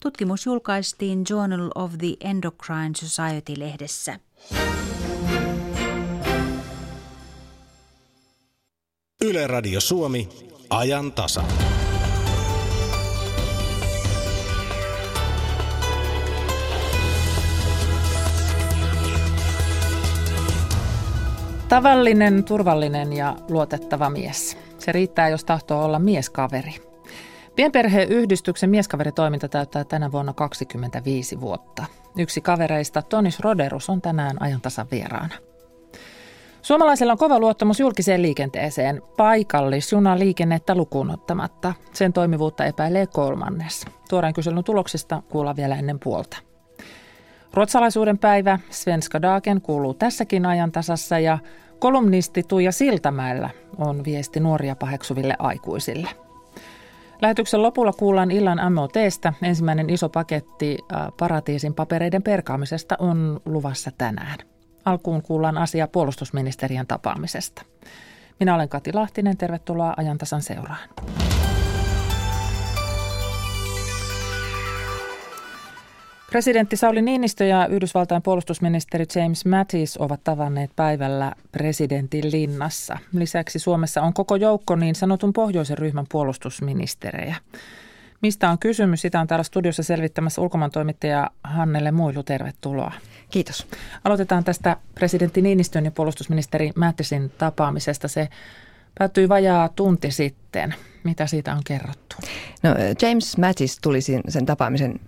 Tutkimus julkaistiin Journal of the Endocrine Society-lehdessä. Yle Radio Suomi, ajan tasa. Tavallinen, turvallinen ja luotettava mies. Se riittää, jos tahtoo olla mieskaveri. Pienperheyhdistyksen mieskaveritoiminta täyttää tänä vuonna 25 vuotta. Yksi kavereista, Tonis Roderus, on tänään ajantasan vieraana. Suomalaisilla on kova luottamus julkiseen liikenteeseen, paikallisjunaliikennettä lukuun ottamatta. Sen toimivuutta epäilee kolmannes. Tuoreen kyselyn tuloksista kuulla vielä ennen puolta. Ruotsalaisuuden päivä Svenska Dagen kuuluu tässäkin ajantasassa ja kolumnisti Tuija Siltamäellä on viesti nuoria paheksuville aikuisille. Lähetyksen lopulla kuullaan illan MOTstä. Ensimmäinen iso paketti paratiisin papereiden perkaamisesta on luvassa tänään. Alkuun kuullaan asia puolustusministeriön tapaamisesta. Minä olen Kati Lahtinen, tervetuloa ajantasan seuraan. Presidentti Sauli Niinistö ja Yhdysvaltain puolustusministeri James Mattis ovat tavanneet päivällä presidentin linnassa. Lisäksi Suomessa on koko joukko niin sanotun pohjoisen ryhmän puolustusministerejä. Mistä on kysymys? Sitä on täällä studiossa selvittämässä ulkomaantoimittaja Hannele Muilu. Tervetuloa. Kiitos. Aloitetaan tästä presidentti Niinistön ja puolustusministeri Mattisin tapaamisesta. Se päättyi vajaa tunti sitten. Mitä siitä on kerrottu? No, James Mattis tuli sen tapaamisen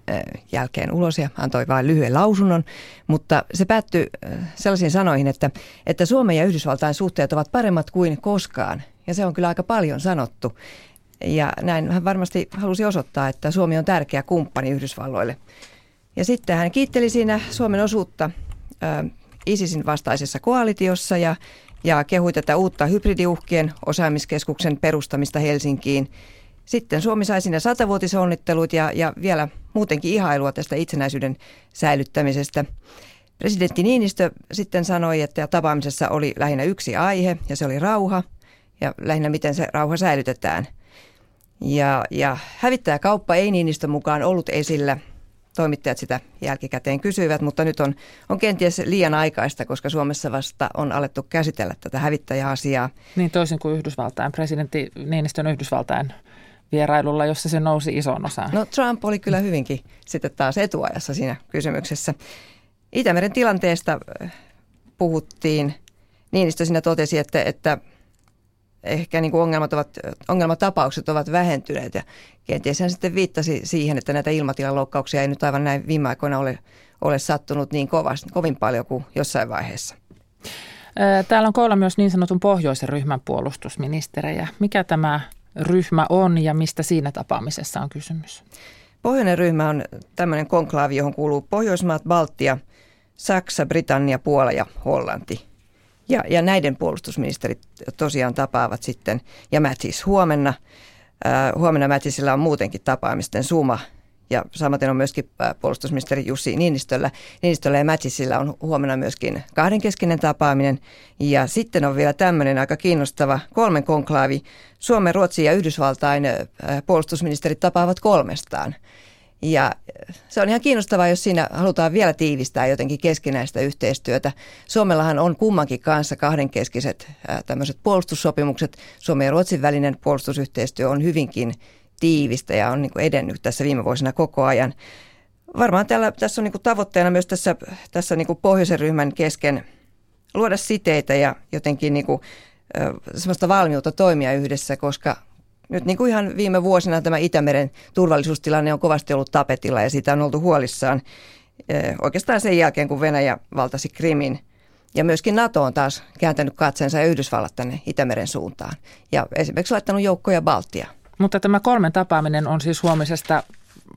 jälkeen ulos ja antoi vain lyhyen lausunnon, mutta se päättyi sellaisiin sanoihin, että, että Suomen ja Yhdysvaltain suhteet ovat paremmat kuin koskaan. Ja se on kyllä aika paljon sanottu. Ja näin hän varmasti halusi osoittaa, että Suomi on tärkeä kumppani Yhdysvalloille. Ja sitten hän kiitteli siinä Suomen osuutta ISISin vastaisessa koalitiossa ja, ja kehui tätä uutta hybridiuhkien osaamiskeskuksen perustamista Helsinkiin. Sitten Suomi sai siinä satavuotisonnittelut ja, ja vielä muutenkin ihailua tästä itsenäisyyden säilyttämisestä. Presidentti Niinistö sitten sanoi, että tapaamisessa oli lähinnä yksi aihe ja se oli rauha ja lähinnä miten se rauha säilytetään. Ja, ja hävittäjäkauppa ei Niinistö mukaan ollut esillä – toimittajat sitä jälkikäteen kysyivät, mutta nyt on, on kenties liian aikaista, koska Suomessa vasta on alettu käsitellä tätä hävittäjäasiaa. Niin toisin kuin Yhdysvaltain, presidentti Niinistön Yhdysvaltain vierailulla, jossa se nousi isoon osaan. No Trump oli kyllä hyvinkin sitten taas etuajassa siinä kysymyksessä. Itämeren tilanteesta äh, puhuttiin. Niinistö siinä totesi, että, että ehkä niin kuin ongelmat ovat, ongelmatapaukset ovat vähentyneet ja kenties hän sitten viittasi siihen, että näitä ilmatilaloukkauksia ei nyt aivan näin viime aikoina ole, ole sattunut niin kovasti, kovin paljon kuin jossain vaiheessa. Täällä on koolla myös niin sanotun pohjoisen ryhmän puolustusministerejä. Mikä tämä ryhmä on ja mistä siinä tapaamisessa on kysymys? Pohjoinen ryhmä on tämmöinen konklaavi, johon kuuluu Pohjoismaat, Baltia, Saksa, Britannia, Puola ja Hollanti – ja, ja näiden puolustusministerit tosiaan tapaavat sitten, ja Mattis huomenna. Äh, huomenna Mattisilla on muutenkin tapaamisten suma, ja samaten on myöskin äh, puolustusministeri Jussi Niinistöllä. Niinistöllä ja Mattisilla on huomenna myöskin kahdenkeskinen tapaaminen. Ja sitten on vielä tämmöinen aika kiinnostava kolmen konklaavi. Suomen, Ruotsin ja Yhdysvaltain äh, puolustusministerit tapaavat kolmestaan. Ja se on ihan kiinnostavaa, jos siinä halutaan vielä tiivistää jotenkin keskinäistä yhteistyötä. Suomellahan on kummankin kanssa kahdenkeskiset tämmöiset puolustussopimukset. Suomen ja Ruotsin välinen puolustusyhteistyö on hyvinkin tiivistä ja on niin kuin edennyt tässä viime vuosina koko ajan. Varmaan täällä, tässä on niin kuin tavoitteena myös tässä, tässä niin kuin pohjoisen ryhmän kesken luoda siteitä ja jotenkin niin kuin, sellaista valmiutta toimia yhdessä, koska nyt niin kuin ihan viime vuosina tämä Itämeren turvallisuustilanne on kovasti ollut tapetilla ja siitä on oltu huolissaan eh, oikeastaan sen jälkeen, kun Venäjä valtasi Krimin. Ja myöskin NATO on taas kääntänyt katseensa ja Yhdysvallat tänne Itämeren suuntaan. Ja esimerkiksi laittanut joukkoja Baltia. Mutta tämä kolmen tapaaminen on siis huomisesta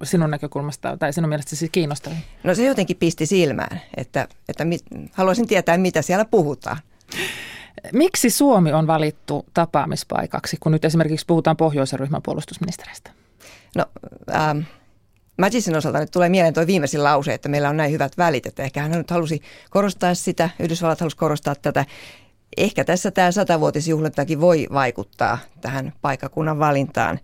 sinun näkökulmasta tai sinun mielestäsi siis kiinnostavin? No se jotenkin pisti silmään, että, että mit, haluaisin tietää, mitä siellä puhutaan. Miksi Suomi on valittu tapaamispaikaksi, kun nyt esimerkiksi puhutaan pohjoisen ryhmän puolustusministeristä? No, ähm, Mattisin osalta nyt tulee mieleen tuo viimeisin lause, että meillä on näin hyvät välit, että ehkä hän nyt halusi korostaa sitä, Yhdysvallat halusi korostaa tätä. Ehkä tässä tämä satavuotisjuhlintakin voi vaikuttaa tähän paikakunnan valintaan.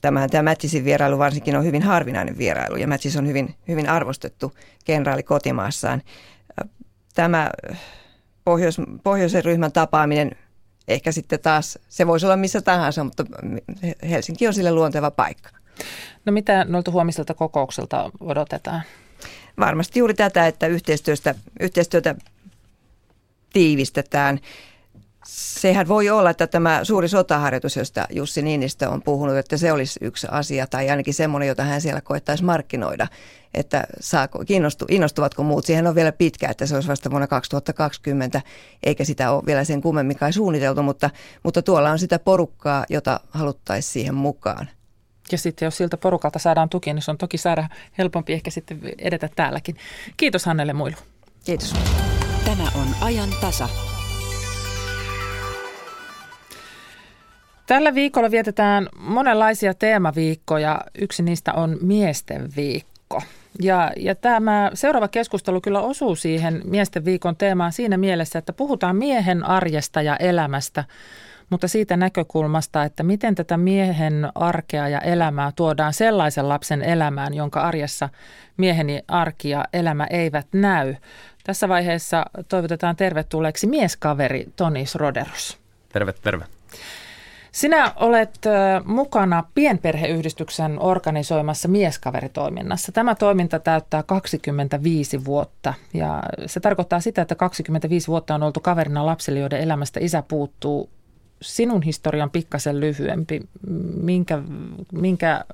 tämähän tämä Mätsisin vierailu varsinkin on hyvin harvinainen vierailu ja Mätsis on hyvin, hyvin arvostettu kenraali kotimaassaan. Tämä pohjois, pohjoisen ryhmän tapaaminen ehkä sitten taas, se voisi olla missä tahansa, mutta Helsinki on sille luonteva paikka. No mitä noilta huomiselta kokoukselta odotetaan? Varmasti juuri tätä, että yhteistyöstä, yhteistyötä tiivistetään. Sehän voi olla, että tämä suuri sotaharjoitus, josta Jussi Niinistö on puhunut, että se olisi yksi asia tai ainakin semmoinen, jota hän siellä koettaisi markkinoida, että saako, innostu, innostuvatko muut. Siihen on vielä pitkä, että se olisi vasta vuonna 2020, eikä sitä ole vielä sen kummemminkaan suunniteltu, mutta, mutta tuolla on sitä porukkaa, jota haluttaisiin siihen mukaan. Ja sitten jos siltä porukalta saadaan tuki, niin se on toki saada helpompi ehkä sitten edetä täälläkin. Kiitos Hannele Muilu. Kiitos. Tämä on ajan tasa. Tällä viikolla vietetään monenlaisia teemaviikkoja. Yksi niistä on miesten viikko. Ja, ja tämä seuraava keskustelu kyllä osuu siihen miesten viikon teemaan siinä mielessä, että puhutaan miehen arjesta ja elämästä, mutta siitä näkökulmasta, että miten tätä miehen arkea ja elämää tuodaan sellaisen lapsen elämään, jonka arjessa mieheni arki ja elämä eivät näy. Tässä vaiheessa toivotetaan tervetulleeksi mieskaveri Tonis Roderos. Terve, terve. Sinä olet mukana pienperheyhdistyksen organisoimassa mieskaveritoiminnassa. Tämä toiminta täyttää 25 vuotta ja se tarkoittaa sitä, että 25 vuotta on oltu kaverina lapsille, joiden elämästä isä puuttuu. Sinun historian pikkasen lyhyempi. Minkä, minkä,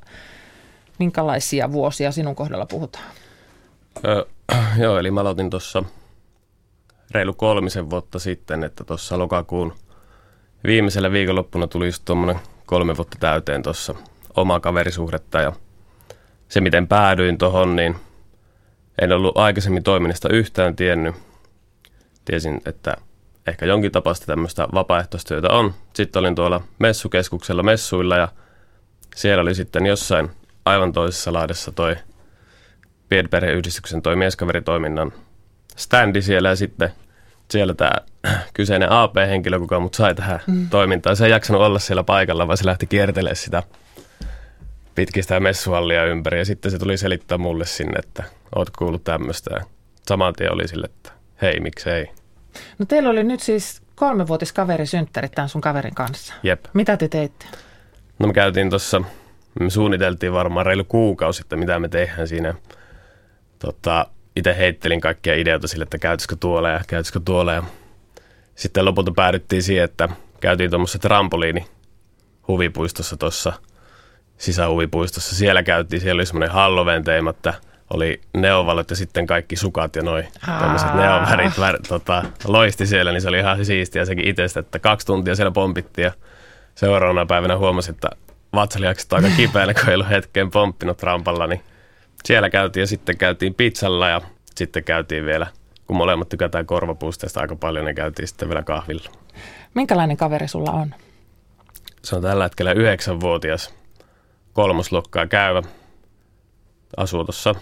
minkälaisia vuosia sinun kohdalla puhutaan? Öö, joo, eli mä aloitin tuossa reilu kolmisen vuotta sitten, että tuossa lokakuun – viimeisellä viikonloppuna tuli just tuommoinen kolme vuotta täyteen tuossa omaa kaverisuhdetta ja se miten päädyin tuohon, niin en ollut aikaisemmin toiminnasta yhtään tiennyt. Tiesin, että ehkä jonkin tapaista tämmöistä vapaaehtoistyötä on. Sitten olin tuolla messukeskuksella messuilla ja siellä oli sitten jossain aivan toisessa laadessa toi pienperheyhdistyksen toi mieskaveritoiminnan standi siellä ja sitten – siellä tämä kyseinen AP-henkilö, kuka mut sai tähän mm. toimintaan, se ei jaksanut olla siellä paikalla, vaan se lähti kiertelemään sitä pitkistä messuhallia ympäri. Ja sitten se tuli selittää mulle sinne, että oot kuullut tämmöistä. Saman tien oli sille, että hei, miksei. No teillä oli nyt siis kolmevuotis kaverisynttärit tämän sun kaverin kanssa. Jep. Mitä te teitte? No me käytiin tuossa, me suunniteltiin varmaan reilu kuukausi sitten, mitä me tehdään siinä. Tota, itse heittelin kaikkia ideoita sille, että käytäisikö tuolla ja käytäisikö tuolla. Ja sitten lopulta päädyttiin siihen, että käytiin tuommoisessa trampoliini huvipuistossa tuossa sisähuvipuistossa. Siellä käytiin, siellä oli semmoinen Halloween teema, että oli neovalot ja sitten kaikki sukat ja noin tuommoiset neovärit vär, tota, loisti siellä, niin se oli ihan siistiä sekin itsestä, että kaksi tuntia siellä pompittiin ja seuraavana päivänä huomasin, että vatsalihakset aika kipeällä, kun ei ollut hetken pomppinut rampalla, niin siellä käytiin ja sitten käytiin pizzalla ja sitten käytiin vielä, kun molemmat tykätään korvapuusteista aika paljon, niin käytiin sitten vielä kahvilla. Minkälainen kaveri sulla on? Se on tällä hetkellä yhdeksänvuotias kolmosluokkaa käyvä. Asuu tuossa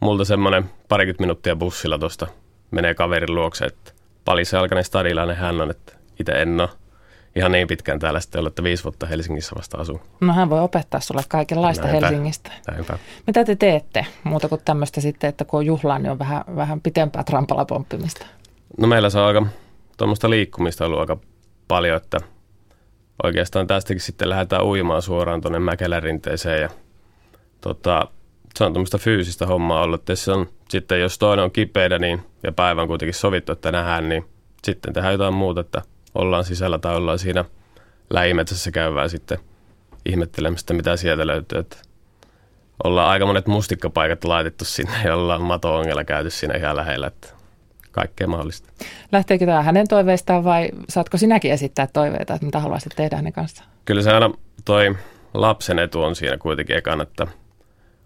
multa semmoinen parikymmentä minuuttia bussilla tuosta menee kaverin luokse, että palissa alkainen stadilainen hän on, että itse en ole ihan niin pitkään täällä sitten olla, että viisi vuotta Helsingissä vasta asuu. No hän voi opettaa sulle kaikenlaista näinpä, Helsingistä. Näinpä. Mitä te teette muuta kuin tämmöistä sitten, että kun on juhlaa, niin on vähän, vähän pitempää trampalapomppimista? No meillä se on aika tuommoista liikkumista ollut aika paljon, että oikeastaan tästäkin sitten lähdetään uimaan suoraan tuonne Mäkelärinteeseen ja tota, se on tuommoista fyysistä hommaa ollut, että se on, sitten jos toinen on kipeä niin, ja päivä on kuitenkin sovittu, että nähdään, niin sitten tehdään jotain muuta, että – ollaan sisällä tai ollaan siinä lähimetsässä käyvää sitten ihmettelemistä, mitä sieltä löytyy. Että ollaan aika monet mustikkapaikat laitettu sinne ja ollaan mato-ongella käyty siinä ihan lähellä, että kaikkea mahdollista. Lähteekö tämä hänen toiveistaan vai saatko sinäkin esittää toiveita, että mitä haluaisit tehdä hänen kanssaan? Kyllä se aina toi lapsen etu on siinä kuitenkin ekan, että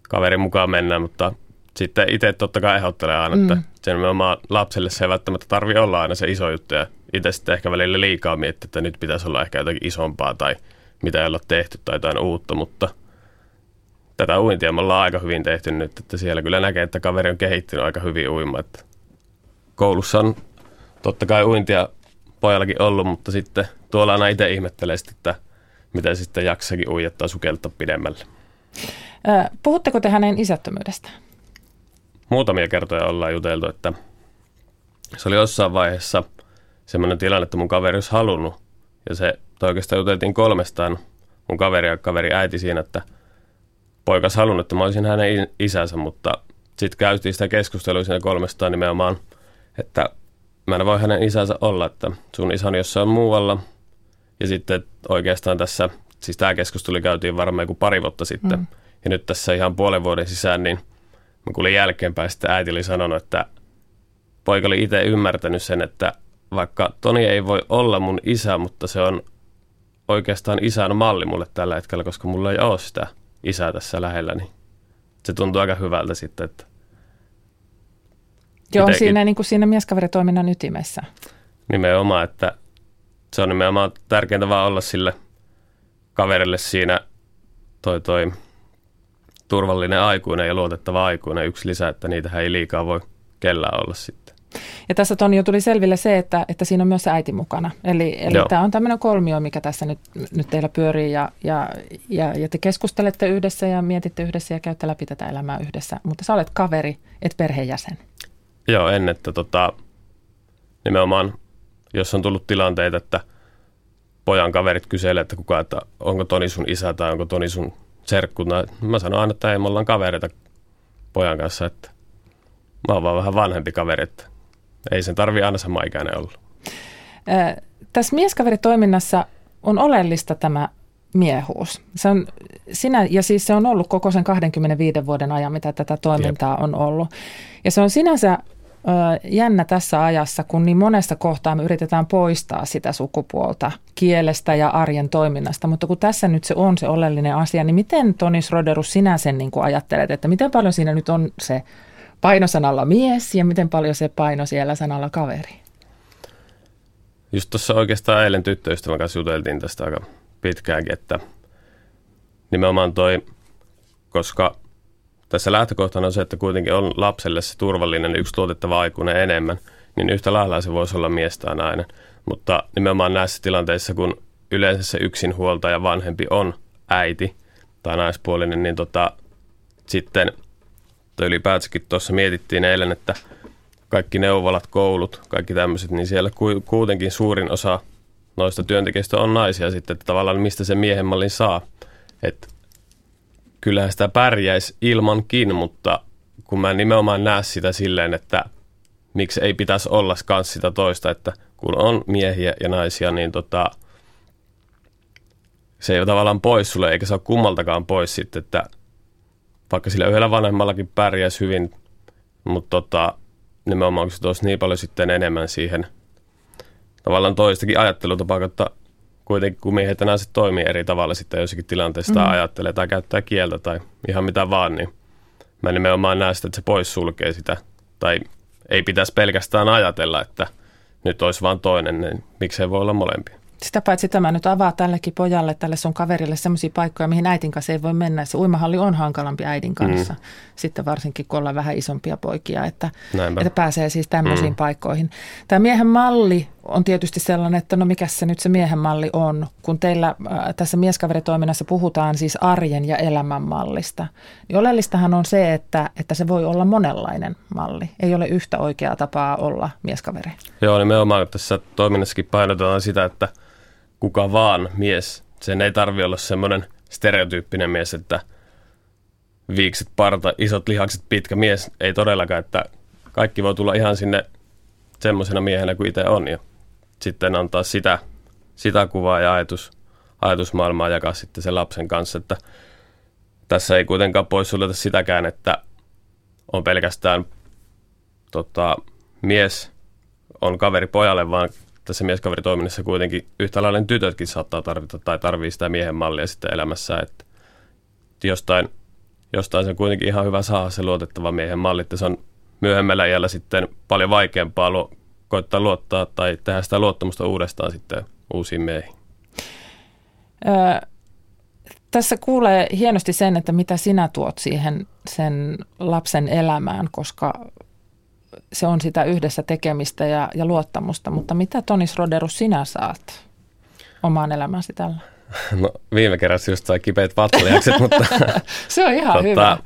kaverin mukaan mennään, mutta sitten itse totta kai ehdottelee aina, mm. että sen lapselle se ei välttämättä tarvi olla aina se iso juttu ja itse sitten ehkä välillä liikaa miettiä, että nyt pitäisi olla ehkä jotakin isompaa tai mitä ei olla tehty tai jotain uutta, mutta tätä uintia me ollaan aika hyvin tehty nyt, että siellä kyllä näkee, että kaveri on kehittynyt aika hyvin uima. Että koulussa on totta kai uintia pojallakin ollut, mutta sitten tuolla aina itse ihmettelee sitten, että mitä sitten jaksakin uijattaa sukeltaa pidemmälle. Puhutteko te hänen isättömyydestä? Muutamia kertoja ollaan juteltu, että se oli jossain vaiheessa semmoinen tilanne, että mun kaveri olisi halunnut, ja se oikeastaan juteltiin kolmestaan, mun kaveri ja kaveri äiti siinä, että poikas halunnut, että mä olisin hänen isänsä, mutta sitten käytiin sitä keskustelua siinä kolmestaan nimenomaan, että mä en voi hänen isänsä olla, että sun isä on jossain muualla. Ja sitten oikeastaan tässä, siis tämä keskustelu käytiin varmaan joku pari vuotta sitten. Mm. Ja nyt tässä ihan puolen vuoden sisään, niin mä kuulin jälkeenpäin, että äiti oli sanonut, että poika oli itse ymmärtänyt sen, että vaikka Toni ei voi olla mun isä, mutta se on oikeastaan isän malli mulle tällä hetkellä, koska mulla ei ole sitä isää tässä lähellä, niin se tuntuu aika hyvältä sitten, että Joo, itekin. siinä, niin kuin siinä mieskaveritoiminnan ytimessä. Nimenomaan, että se on nimenomaan tärkeintä vaan olla sille kaverille siinä toi, toi turvallinen aikuinen ja luotettava aikuinen yksi lisä, että niitä ei liikaa voi kellään olla sitten. Ja tässä Toni jo tuli selville se, että, että siinä on myös se äiti mukana. Eli, eli tämä on tämmöinen kolmio, mikä tässä nyt, nyt teillä pyörii ja, ja, ja, ja te keskustelette yhdessä ja mietitte yhdessä ja käytte läpi tätä elämää yhdessä. Mutta sä olet kaveri, et perheenjäsen. Joo, en, että tota, nimenomaan jos on tullut tilanteita, että pojan kaverit kyselee, että kuka, että onko Toni sun isä tai onko Toni sun serkku. Mä sanon aina, että ei, me ollaan kavereita pojan kanssa, että mä oon vaan vähän vanhempi kaveri, että ei sen tarvi aina sama ikäinen olla. Tässä mieskaveritoiminnassa on oleellista tämä miehuus. Se on sinä, ja siis se on ollut koko sen 25 vuoden ajan, mitä tätä toimintaa Jep. on ollut. Ja se on sinänsä jännä tässä ajassa, kun niin monessa kohtaa me yritetään poistaa sitä sukupuolta kielestä ja arjen toiminnasta, mutta kun tässä nyt se on se oleellinen asia, niin miten Toni Roderus sinä sen niin kuin ajattelet, että miten paljon siinä nyt on se painosanalla mies ja miten paljon se paino siellä sanalla kaveri? Just tuossa oikeastaan eilen tyttöystävän kanssa juteltiin tästä aika pitkäänkin, että nimenomaan toi, koska tässä lähtökohtana on se, että kuitenkin on lapselle se turvallinen yksi tuotettava aikuinen enemmän, niin yhtä lailla se voisi olla mies tai nainen. Mutta nimenomaan näissä tilanteissa, kun yleensä se yksinhuoltaja vanhempi on äiti tai naispuolinen, niin tota, sitten ylipäätänsäkin tuossa mietittiin eilen, että kaikki neuvolat, koulut, kaikki tämmöiset, niin siellä kuitenkin suurin osa noista työntekijöistä on naisia sitten, että tavallaan mistä se miehen mallin saa. Että kyllähän sitä pärjäisi ilmankin, mutta kun mä nimenomaan näe sitä silleen, että miksi ei pitäisi olla kans sitä toista, että kun on miehiä ja naisia, niin tota, se ei ole tavallaan pois sulle, eikä se ole kummaltakaan pois sitten, että vaikka sillä yhdellä vanhemmallakin pärjäisi hyvin, mutta tota, nimenomaan kun se toisi niin paljon sitten enemmän siihen tavallaan toistakin ajattelutapaa, että kuitenkin kun miehet ja naiset toimii eri tavalla sitten jossakin tilanteessa mm. tai ajattelee tai käyttää kieltä tai ihan mitä vaan, niin mä nimenomaan näen sitä, että se pois sulkee sitä. Tai ei pitäisi pelkästään ajatella, että nyt olisi vain toinen, niin miksei voi olla molempia. Sitä paitsi tämä nyt avaa tällekin pojalle, tälle sun kaverille sellaisia paikkoja, mihin äitin kanssa ei voi mennä. Se uimahalli on hankalampi äidin kanssa, mm. sitten varsinkin kun ollaan vähän isompia poikia, että, että pääsee siis tämmöisiin mm. paikkoihin. Tämä miehen malli on tietysti sellainen, että no mikä se nyt se miehen malli on, kun teillä äh, tässä mieskaveritoiminnassa puhutaan siis arjen ja elämän mallista. Niin oleellistahan on se, että, että se voi olla monenlainen malli. Ei ole yhtä oikeaa tapaa olla mieskaveri. Joo, nimenomaan tässä toiminnassakin painotetaan sitä, että – kuka vaan mies. Sen ei tarvi olla semmoinen stereotyyppinen mies, että viikset, parta, isot lihakset, pitkä mies. Ei todellakaan, että kaikki voi tulla ihan sinne semmoisena miehenä kuin itse on ja sitten antaa sitä, sitä kuvaa ja ajatus, ajatusmaailmaa jakaa sitten sen lapsen kanssa, että tässä ei kuitenkaan poissuljeta sitäkään, että on pelkästään tota, mies on kaveri pojalle, vaan tässä mieskaveritoiminnassa kuitenkin yhtä lailla tytötkin saattaa tarvita tai tarvii sitä miehen mallia sitten elämässä, että jostain, jostain se on kuitenkin ihan hyvä saada se luotettava miehen malli, että se on myöhemmällä iällä sitten paljon vaikeampaa lu- koittaa luottaa tai tehdä sitä luottamusta uudestaan sitten uusiin miehiin. Öö, tässä kuulee hienosti sen, että mitä sinä tuot siihen sen lapsen elämään, koska se on sitä yhdessä tekemistä ja, ja luottamusta, mutta mitä Tonis Roderus sinä saat omaan elämäsi tällä? No viime kerrassa just sai kipeät vatsalihakset, mutta Se on ihan hyvä. tota,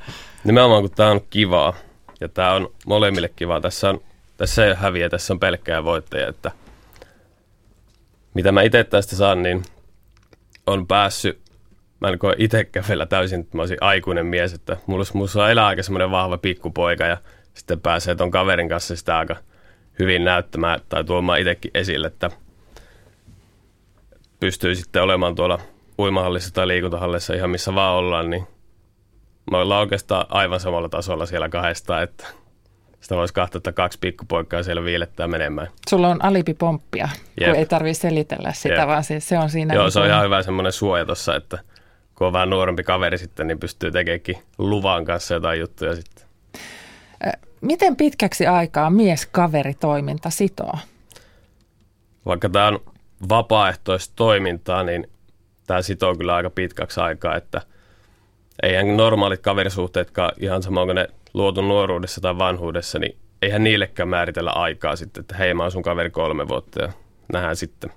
nimenomaan kun tämä on kivaa ja tämä on molemmille kivaa. Tässä, on, tässä ei ole häviä, tässä on pelkkää voittaja. Että mitä mä itse tästä saan, niin on päässyt, mä en koe itsekään vielä täysin, että mä olisin aikuinen mies, että mulla, mulla on elää aika semmoinen vahva pikkupoika ja sitten pääsee ton kaverin kanssa sitä aika hyvin näyttämään tai tuomaan itsekin esille, että pystyy sitten olemaan tuolla uimahallissa tai liikuntahallissa ihan missä vaan ollaan, niin me ollaan oikeastaan aivan samalla tasolla siellä kahdesta, että sitä voisi katsoa, että kaksi pikkupoikaa siellä viilettää menemään. Sulla on alipipomppia, Jep. kun ei tarvitse selitellä sitä, Jep. vaan siis se on siinä. Joo, se on ihan hyvä semmoinen suoja tossa, että kun on vähän nuorempi kaveri sitten, niin pystyy tekeekin luvan kanssa jotain juttuja sitten. Miten pitkäksi aikaa mies-kaveritoiminta sitoo? Vaikka tämä on vapaaehtoista toimintaa, niin tämä sitoo kyllä aika pitkäksi aikaa, että eihän normaalit kaverisuhteetkaan ihan sama, onko ne luotu nuoruudessa tai vanhuudessa, niin eihän niillekään määritellä aikaa sitten, että hei mä oon sun kaveri kolme vuotta ja nähdään sitten.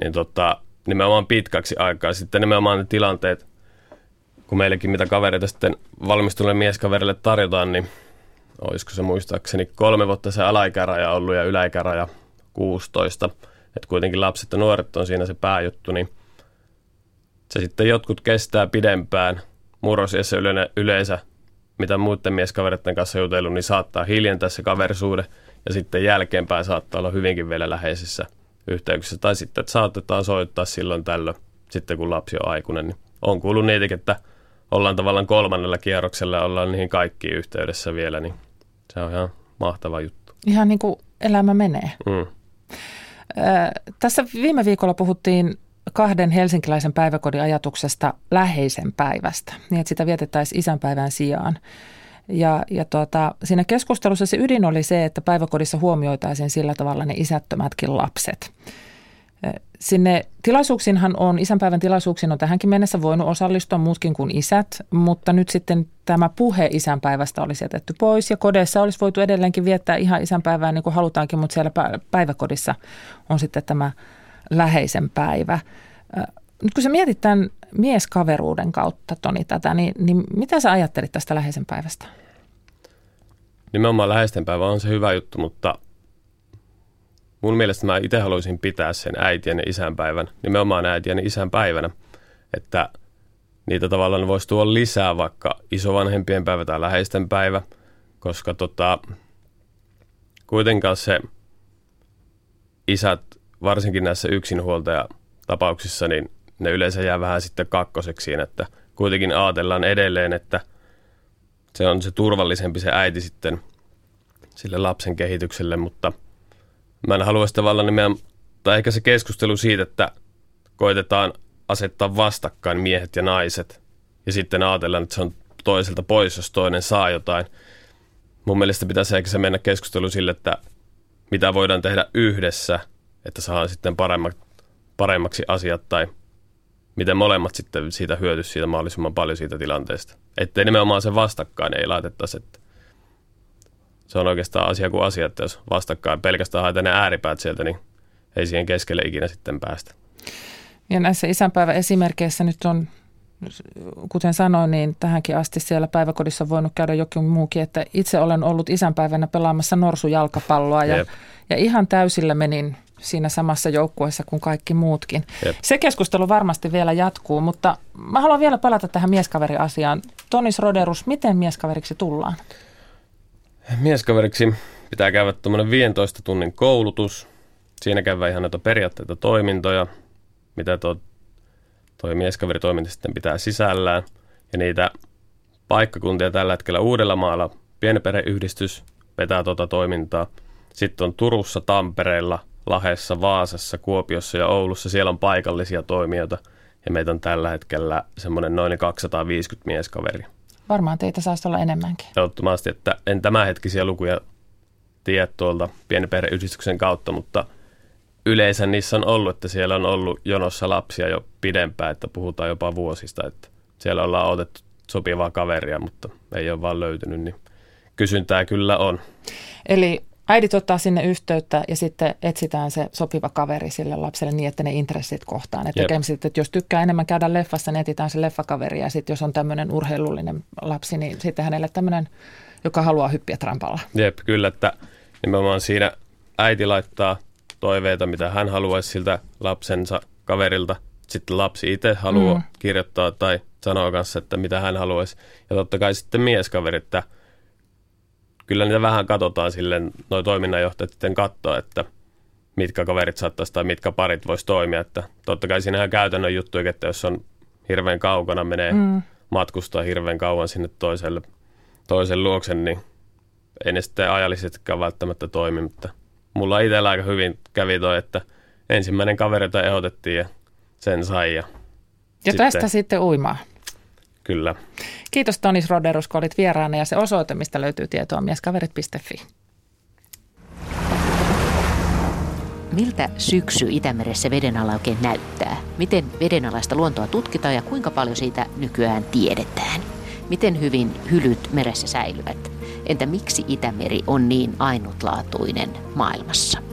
Niin tota, nimenomaan pitkäksi aikaa. Sitten nimenomaan ne tilanteet, kun meillekin mitä kavereita sitten valmistuneille mieskaverille tarjotaan, niin olisiko se muistaakseni kolme vuotta se alaikäraja ollut ja yläikäraja 16. Että kuitenkin lapset ja nuoret on siinä se pääjuttu, niin se sitten jotkut kestää pidempään. Murrosiässä yleensä, mitä muiden mieskavereiden kanssa jutellut, niin saattaa hiljentää se kaverisuuden ja sitten jälkeenpäin saattaa olla hyvinkin vielä läheisissä yhteyksissä. Tai sitten, että saatetaan soittaa silloin tällöin, sitten kun lapsi on aikuinen. Niin on kuullut niitäkin, että ollaan tavallaan kolmannella kierroksella ja ollaan niihin kaikkiin yhteydessä vielä, niin se on ihan mahtava juttu. Ihan niin kuin elämä menee. Mm. Tässä viime viikolla puhuttiin kahden helsinkiläisen päiväkodin ajatuksesta läheisen päivästä, niin että sitä vietettäisiin isänpäivän sijaan. Ja, ja tuota, siinä keskustelussa se ydin oli se, että päiväkodissa huomioitaisiin sillä tavalla ne isättömätkin lapset. Sinne tilaisuuksinhan on, isänpäivän tilaisuuksiin on tähänkin mennessä voinut osallistua muutkin kuin isät, mutta nyt sitten tämä puhe isänpäivästä olisi jätetty pois ja kodeissa olisi voitu edelleenkin viettää ihan isänpäivää niin kuin halutaankin, mutta siellä pä- päiväkodissa on sitten tämä läheisen päivä. Nyt kun sä mietit tämän mieskaveruuden kautta, Toni, tätä, niin, niin mitä sä ajattelit tästä läheisen päivästä? Nimenomaan läheisten päivä on se hyvä juttu, mutta mun mielestä mä itse haluaisin pitää sen äitien ja isänpäivän, nimenomaan äitien ja isän päivänä, että niitä tavallaan voisi tuoda lisää vaikka isovanhempien päivä tai läheisten päivä, koska tota, kuitenkaan se isät, varsinkin näissä yksinhuoltajatapauksissa, niin ne yleensä jää vähän sitten kakkoseksi että kuitenkin ajatellaan edelleen, että se on se turvallisempi se äiti sitten sille lapsen kehitykselle, mutta mä en haluaisi tavallaan nimenomaan, tai ehkä se keskustelu siitä, että koitetaan asettaa vastakkain miehet ja naiset, ja sitten ajatellaan, että se on toiselta pois, jos toinen saa jotain. Mun mielestä pitäisi ehkä se mennä keskustelu sille, että mitä voidaan tehdä yhdessä, että saadaan sitten paremmat, paremmaksi asiat, tai miten molemmat sitten siitä hyötyisi siitä mahdollisimman paljon siitä tilanteesta. Että nimenomaan se vastakkain ei laitettaisi, että se on oikeastaan asia kuin asia, että jos vastakkain pelkästään haetaan ne ääripäät sieltä, niin ei siihen keskelle ikinä sitten päästä. Ja näissä isänpäivän esimerkkeissä nyt on, kuten sanoin, niin tähänkin asti siellä päiväkodissa on voinut käydä jokin muukin, että itse olen ollut isänpäivänä pelaamassa norsujalkapalloa ja, Jep. ja ihan täysillä menin siinä samassa joukkueessa kuin kaikki muutkin. Jep. Se keskustelu varmasti vielä jatkuu, mutta mä haluan vielä palata tähän mieskaveriasiaan. Tonis Roderus, miten mieskaveriksi tullaan? Mieskaveriksi pitää käydä tuommoinen 15 tunnin koulutus. Siinä käydään ihan näitä periaatteita toimintoja, mitä tuo, toi mieskaveritoiminta sitten pitää sisällään. Ja niitä paikkakuntia tällä hetkellä Uudellamaalla pienperheyhdistys vetää tuota toimintaa. Sitten on Turussa, Tampereella, Lahessa, Vaasassa, Kuopiossa ja Oulussa. Siellä on paikallisia toimijoita ja meitä on tällä hetkellä semmoinen noin 250 mieskaveria. Varmaan teitä saisi olla enemmänkin. Ehdottomasti, että en tämänhetkisiä lukuja tiedä tuolta pienperheyhdistyksen kautta, mutta yleensä niissä on ollut, että siellä on ollut jonossa lapsia jo pidempään, että puhutaan jopa vuosista, että siellä ollaan otettu sopivaa kaveria, mutta ei ole vaan löytynyt, niin kysyntää kyllä on. Eli äidit ottaa sinne yhteyttä ja sitten etsitään se sopiva kaveri sille lapselle niin, että ne intressit kohtaan. Että, että jos tykkää enemmän käydä leffassa, niin etsitään se leffakaveri ja sitten jos on tämmöinen urheilullinen lapsi, niin sitten hänelle tämmöinen, joka haluaa hyppiä trampalla. Jep, kyllä, että nimenomaan siinä äiti laittaa toiveita, mitä hän haluaisi siltä lapsensa kaverilta. Sitten lapsi itse haluaa mm. kirjoittaa tai sanoa kanssa, että mitä hän haluaisi. Ja totta kai sitten mieskaverit, että – kyllä niitä vähän katsotaan silleen, noin toiminnanjohtajat sitten katsoo, että mitkä kaverit saattaisi tai mitkä parit voisi toimia. Että totta kai siinä käytännön juttu, että jos on hirveän kaukana, menee mm. matkustaa hirveän kauan sinne toiselle, toisen luokse, niin ei ne sitten ajallisestikaan välttämättä toimi, mutta mulla itsellä aika hyvin kävi toi, että ensimmäinen kaveri, jota ehdotettiin ja sen sai. Ja, ja sitten, tästä sitten uimaa. Kyllä. Kiitos Tonis Roderus, kun olit vieraana ja se osoite, mistä löytyy tietoa mieskaverit.fi. Miltä syksy Itämeressä vedenala oikein näyttää? Miten vedenalaista luontoa tutkitaan ja kuinka paljon siitä nykyään tiedetään? Miten hyvin hylyt meressä säilyvät? Entä miksi Itämeri on niin ainutlaatuinen maailmassa?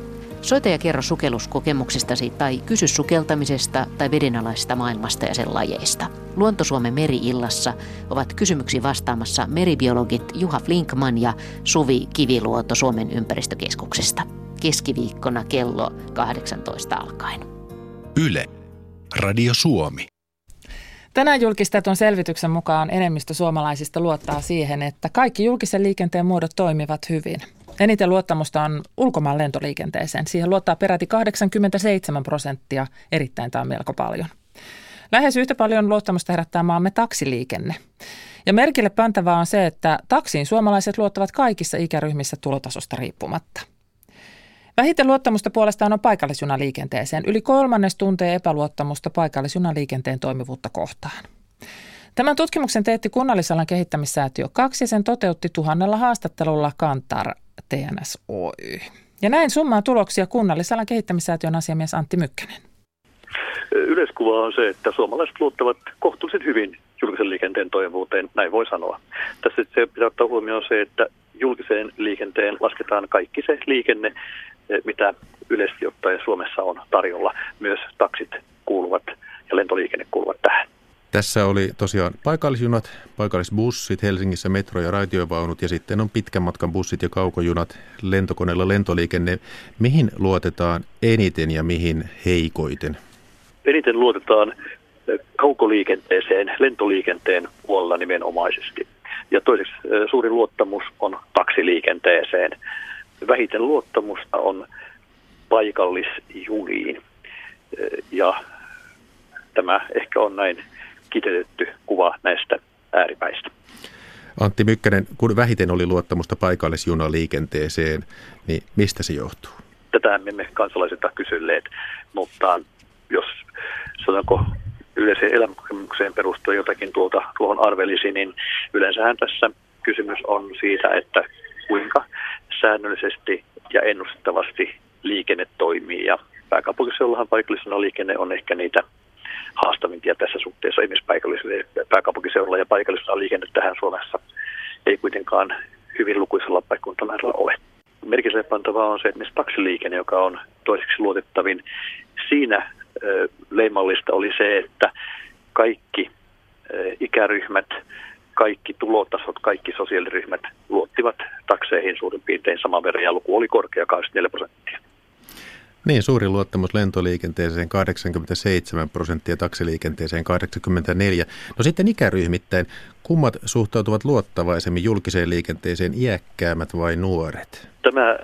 Soita ja kerro sukelluskokemuksistasi tai kysy sukeltamisesta tai vedenalaisesta maailmasta ja sen lajeista. Luontosuomen meri-illassa ovat kysymyksiin vastaamassa meribiologit Juha Flinkman ja Suvi Kiviluoto Suomen ympäristökeskuksesta. Keskiviikkona kello 18 alkaen. Yle. Radio Suomi. Tänään julkistetun selvityksen mukaan enemmistö suomalaisista luottaa siihen, että kaikki julkisen liikenteen muodot toimivat hyvin. Eniten luottamusta on ulkomaan lentoliikenteeseen. Siihen luottaa peräti 87 prosenttia, erittäin on melko paljon. Lähes yhtä paljon luottamusta herättää maamme taksiliikenne. Ja merkille pantavaa on se, että taksiin suomalaiset luottavat kaikissa ikäryhmissä tulotasosta riippumatta. Vähiten luottamusta puolestaan on paikallisjunaliikenteeseen. Yli kolmannes tuntee epäluottamusta paikallisjunaliikenteen toimivuutta kohtaan. Tämän tutkimuksen teetti kunnallisalan kehittämissäätiö 2 ja sen toteutti tuhannella haastattelulla Kantar TNS Oy. Ja näin summaa tuloksia kunnallisalan kehittämissäätiön asiamies Antti Mykkänen. Yleiskuva on se, että suomalaiset luottavat kohtuullisen hyvin julkisen liikenteen toimivuuteen, näin voi sanoa. Tässä se pitää ottaa huomioon se, että julkiseen liikenteen lasketaan kaikki se liikenne, mitä yleisesti ottaen Suomessa on tarjolla. Myös taksit kuuluvat ja lentoliikenne kuuluvat tähän. Tässä oli tosiaan paikallisjunat, paikallisbussit, Helsingissä metro- ja raitiovaunut ja sitten on pitkän matkan bussit ja kaukojunat, lentokoneella lentoliikenne. Mihin luotetaan eniten ja mihin heikoiten? Eniten luotetaan kaukoliikenteeseen, lentoliikenteen puolella nimenomaisesti. Ja toiseksi eh, suurin luottamus on taksiliikenteeseen. Vähiten luottamusta on paikallisjuniin. Eh, ja tämä ehkä on näin kiteytetty kuva näistä ääripäistä. Antti Mykkänen, kun vähiten oli luottamusta paikallisjunaliikenteeseen, niin mistä se johtuu? Tätä me emme kansalaisilta kysyneet, mutta jos sanotaanko yleiseen elämänkokemukseen perustuen jotakin tuota, tuohon arvelisi, niin yleensähän tässä kysymys on siitä, että kuinka säännöllisesti ja ennustettavasti liikenne toimii. Ja pääkaupunkiseudullahan paikallisena liikenne on ehkä niitä haastavimpia tässä suhteessa ihmispaikallisille pääkaupunkiseudulla ja paikallisella liikenne tähän Suomessa ei kuitenkaan hyvin lukuisella paikkakuntamäärällä ole. Merkille pantavaa on se, että taksiliikenne, joka on toiseksi luotettavin, siinä leimallista oli se, että kaikki ikäryhmät, kaikki tulotasot, kaikki sosiaaliryhmät luottivat takseihin suurin piirtein saman verran ja luku oli korkea 24 prosenttia. Niin, suuri luottamus lentoliikenteeseen 87 prosenttia, taksiliikenteeseen 84. No sitten ikäryhmittäin, kummat suhtautuvat luottavaisemmin julkiseen liikenteeseen, iäkkäämät vai nuoret? Tämä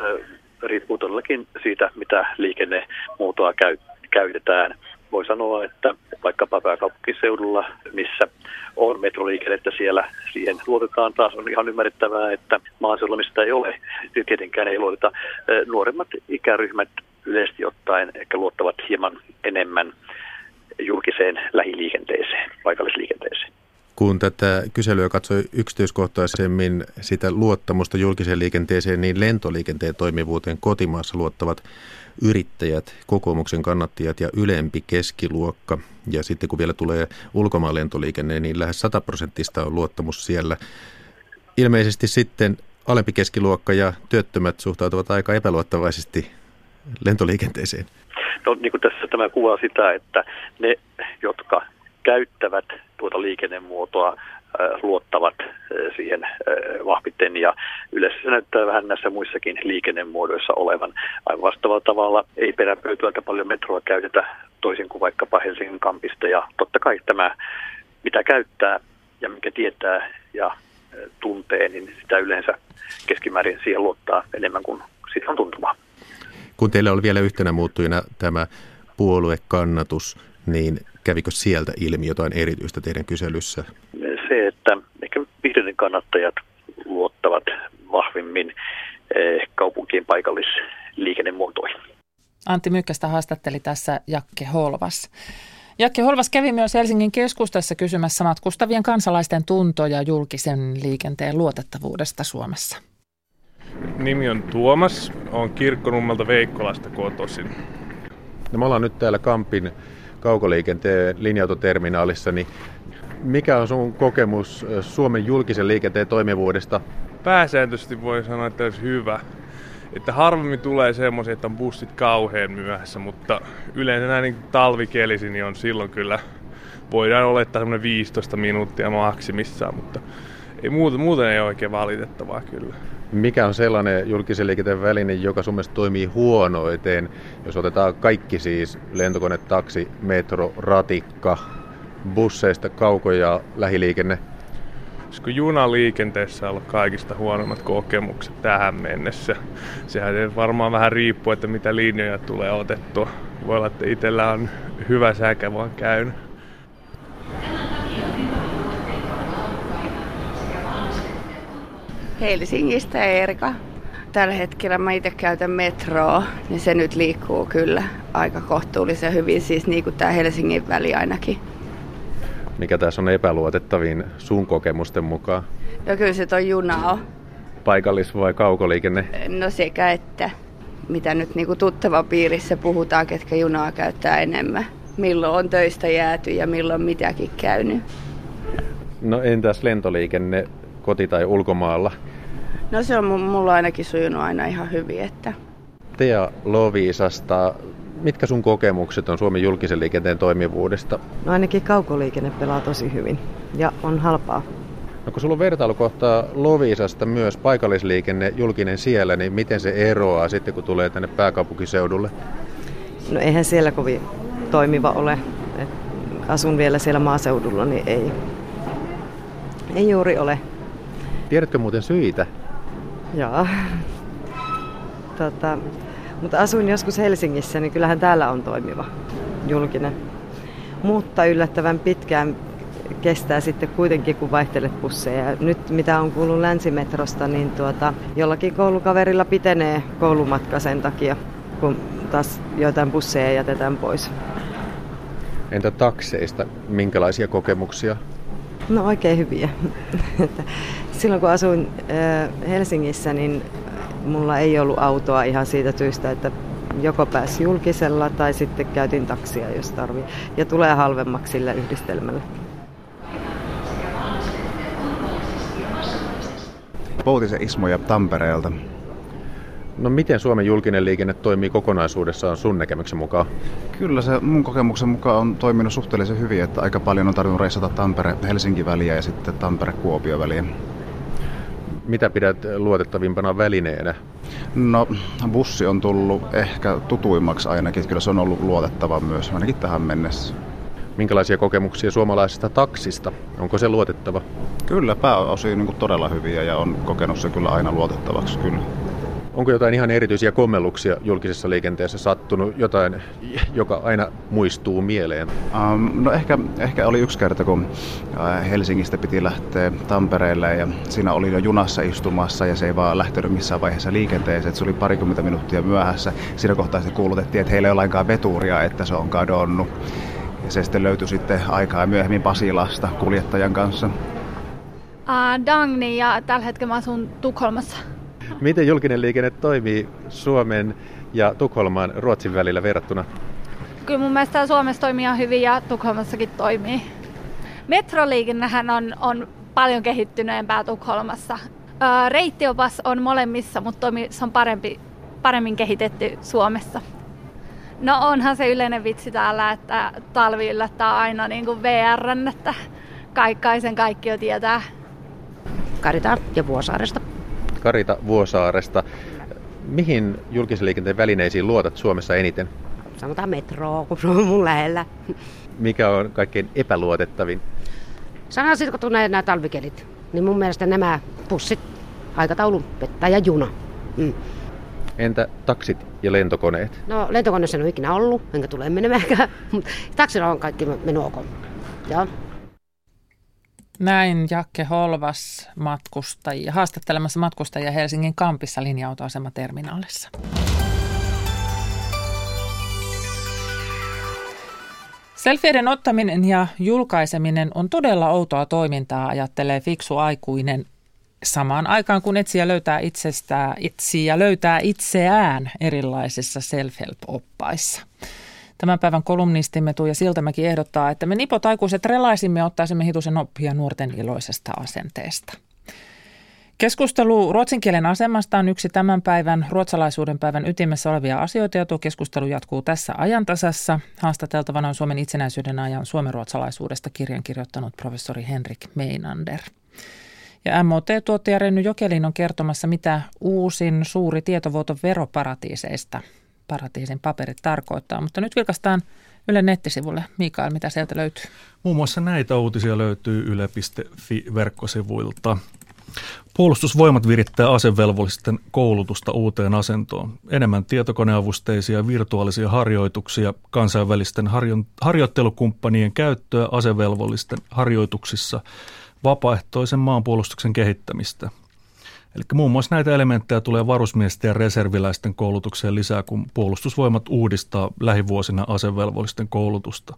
riippuu todellakin siitä, mitä liikennemuotoa käy, käytetään. Voi sanoa, että vaikkapa pääkaupunkiseudulla, missä on metroliikennettä siellä, siihen luotetaan taas. On ihan ymmärrettävää, että maaseudulla, mistä ei ole, tietenkään ei luoteta. Nuoremmat ikäryhmät yleisesti ottaen ehkä luottavat hieman enemmän julkiseen lähiliikenteeseen, paikallisliikenteeseen. Kun tätä kyselyä katsoi yksityiskohtaisemmin sitä luottamusta julkiseen liikenteeseen, niin lentoliikenteen toimivuuteen kotimaassa luottavat yrittäjät, kokoomuksen kannattajat ja ylempi keskiluokka. Ja sitten kun vielä tulee ulkomaan lentoliikenne, niin lähes 100 prosenttista on luottamus siellä. Ilmeisesti sitten alempi keskiluokka ja työttömät suhtautuvat aika epäluottavaisesti lentoliikenteeseen. No niin kuin tässä tämä kuvaa sitä, että ne, jotka käyttävät tuota liikennemuotoa, luottavat siihen vahviten ja yleensä se näyttää vähän näissä muissakin liikennemuodoissa olevan. Aivan vastaavalla tavalla ei peräpöytyältä paljon metroa käytetä toisin kuin vaikkapa Helsingin kampista ja totta kai tämä mitä käyttää ja mikä tietää ja tuntee, niin sitä yleensä keskimäärin siihen luottaa enemmän kuin siitä on tuntumaa. Kun teillä oli vielä yhtenä muuttujana tämä puoluekannatus, niin kävikö sieltä ilmi jotain erityistä teidän kyselyssä? Se, että ehkä vihreiden kannattajat luottavat vahvimmin eh, kaupunkien paikallisliikennemuotoihin. Antti Mykkästä haastatteli tässä Jakke Holvas. Jakke Holvas kävi myös Helsingin keskustassa kysymässä matkustavien kansalaisten tuntoja julkisen liikenteen luotettavuudesta Suomessa. Nimi on Tuomas, on Kirkkonummelta Veikkolasta kotoisin. No me ollaan nyt täällä Kampin kaukoliikenteen linja-autoterminaalissa, niin mikä on sun kokemus Suomen julkisen liikenteen toimivuudesta? Pääsääntöisesti voi sanoa, että olisi hyvä. Että harvemmin tulee semmoisia, että on bussit kauhean myöhässä, mutta yleensä näin niin talvikelisi, niin on silloin kyllä, voidaan olettaa semmoinen 15 minuuttia maksimissaan, mutta ei muuten, muuten ei ole oikein valitettavaa kyllä. Mikä on sellainen julkisen liikenteen väline, joka sun mielestä toimii huonoiten, jos otetaan kaikki siis lentokone, taksi, metro, ratikka, busseista kauko- ja lähiliikenne? Olisiko junaliikenteessä ollut kaikista huonommat kokemukset tähän mennessä? Sehän varmaan vähän riippuu, että mitä linjoja tulee otettua. Voi olla, että itsellä on hyvä säkä vaan käynyt. Helsingistä Erika. Tällä hetkellä mä itse käytän metroa, niin se nyt liikkuu kyllä aika kohtuullisen hyvin, siis niin kuin tämä Helsingin väli ainakin. Mikä tässä on epäluotettavin sun kokemusten mukaan? No kyllä se toi juna on. Paikallis- vai kaukoliikenne? No sekä että. Mitä nyt niin kuin tuttava piirissä puhutaan, ketkä junaa käyttää enemmän. Milloin on töistä jääty ja milloin mitäkin käynyt. No entäs lentoliikenne koti- tai ulkomaalla? No se on mulla ainakin sujunut aina ihan hyvin. Että... Tea Loviisasta, mitkä sun kokemukset on Suomen julkisen liikenteen toimivuudesta? No ainakin kaukoliikenne pelaa tosi hyvin ja on halpaa. No kun sulla on vertailukohtaa Loviisasta myös paikallisliikenne, julkinen siellä, niin miten se eroaa sitten kun tulee tänne pääkaupunkiseudulle? No eihän siellä kovin toimiva ole. Et asun vielä siellä maaseudulla, niin ei, ei juuri ole. Tiedätkö muuten syitä? Joo. Tota, mutta asuin joskus Helsingissä, niin kyllähän täällä on toimiva julkinen. Mutta yllättävän pitkään kestää sitten kuitenkin, kun vaihtelet busseja. Nyt mitä on kuullut länsimetrosta, niin tuota, jollakin koulukaverilla pitenee koulumatka sen takia, kun taas joitain busseja jätetään pois. Entä takseista, minkälaisia kokemuksia? No oikein hyviä. Silloin kun asuin Helsingissä, niin mulla ei ollut autoa ihan siitä tyystä, että joko pääsi julkisella tai sitten käytin taksia, jos tarvii. Ja tulee halvemmaksi sillä yhdistelmällä. Poutisen Ismo ja Tampereelta. No miten Suomen julkinen liikenne toimii kokonaisuudessaan sun näkemyksen mukaan? Kyllä se mun kokemuksen mukaan on toiminut suhteellisen hyvin, että aika paljon on tarvinnut reissata Tampere-Helsinki-väliä ja sitten Tampere-Kuopio-väliä. Mitä pidät luotettavimpana välineenä? No bussi on tullut ehkä tutuimmaksi ainakin, kyllä se on ollut luotettava myös, ainakin tähän mennessä. Minkälaisia kokemuksia suomalaisesta taksista? Onko se luotettava? Kyllä, pääosin niin todella hyviä ja on kokenut se kyllä aina luotettavaksi. Kyllä. Onko jotain ihan erityisiä kommelluksia julkisessa liikenteessä sattunut, jotain, joka aina muistuu mieleen? Um, no ehkä, ehkä oli yksi kerta, kun Helsingistä piti lähteä Tampereelle ja siinä oli jo junassa istumassa ja se ei vaan lähtenyt missään vaiheessa liikenteeseen, että se oli parikymmentä minuuttia myöhässä. Siinä kohtaa se kuulutettiin, että heillä ei ole lainkaan veturia, että se on kadonnut. Ja se sitten löytyi sitten aikaa myöhemmin Pasilasta kuljettajan kanssa. Uh, Dagni ja tällä hetkellä mä asun Tukholmassa. Miten julkinen liikenne toimii Suomen ja Tukholman Ruotsin välillä verrattuna? Kyllä mun mielestä Suomessa toimii ihan hyvin ja Tukholmassakin toimii. Metroliikennehän on, on paljon kehittyneempää Tukholmassa. Reittiopas on molemmissa, mutta se on parempi, paremmin kehitetty Suomessa. No onhan se yleinen vitsi täällä, että talvi yllättää aina niin kuin VRn, että kaikkaisen kaikki jo tietää. Karita ja Vuosaaresta. Karita Vuosaaresta. Mihin julkisen liikenteen välineisiin luotat Suomessa eniten? Sanotaan metroa, kun se on mun lähellä. Mikä on kaikkein epäluotettavin? Sanoisin, kun tulee nämä talvikelit, niin mun mielestä nämä pussit, aikataulun pettää ja juna. Mm. Entä taksit ja lentokoneet? No lentokoneessa en ole ikinä ollut, enkä tule menemäänkään, mutta taksilla on kaikki mennyt ok. Joo. Näin Jakke Holvas matkustajia, haastattelemassa matkustajia Helsingin Kampissa linja-autoasematerminaalissa. Selfieiden ottaminen ja julkaiseminen on todella outoa toimintaa, ajattelee fiksu aikuinen samaan aikaan, kun etsiä löytää itsestään, etsiä löytää itseään erilaisissa self-help-oppaissa. Tämän päivän kolumnistimme Tuija Siltamäki ehdottaa, että me nipot aikuiset relaisimme ja ottaisimme hitusen oppia nuorten iloisesta asenteesta. Keskustelu ruotsin kielen asemasta on yksi tämän päivän ruotsalaisuuden päivän ytimessä olevia asioita ja tuo keskustelu jatkuu tässä ajantasassa. Haastateltavana on Suomen itsenäisyyden ajan suomenruotsalaisuudesta kirjan kirjoittanut professori Henrik Meinander. Ja MOT-tuottaja Renny Jokelin on kertomassa, mitä uusin suuri tietovuoto veroparatiiseista paratiisin paperit tarkoittaa. Mutta nyt vilkaistaan Yle nettisivulle. Mikael, mitä sieltä löytyy? Muun muassa näitä uutisia löytyy yle.fi-verkkosivuilta. Puolustusvoimat virittää asevelvollisten koulutusta uuteen asentoon. Enemmän tietokoneavusteisia virtuaalisia harjoituksia, kansainvälisten harjo- harjoittelukumppanien käyttöä asevelvollisten harjoituksissa, vapaaehtoisen maanpuolustuksen kehittämistä – Eli muun muassa näitä elementtejä tulee varusmiesten ja reserviläisten koulutukseen lisää, kun puolustusvoimat uudistaa lähivuosina asevelvollisten koulutusta.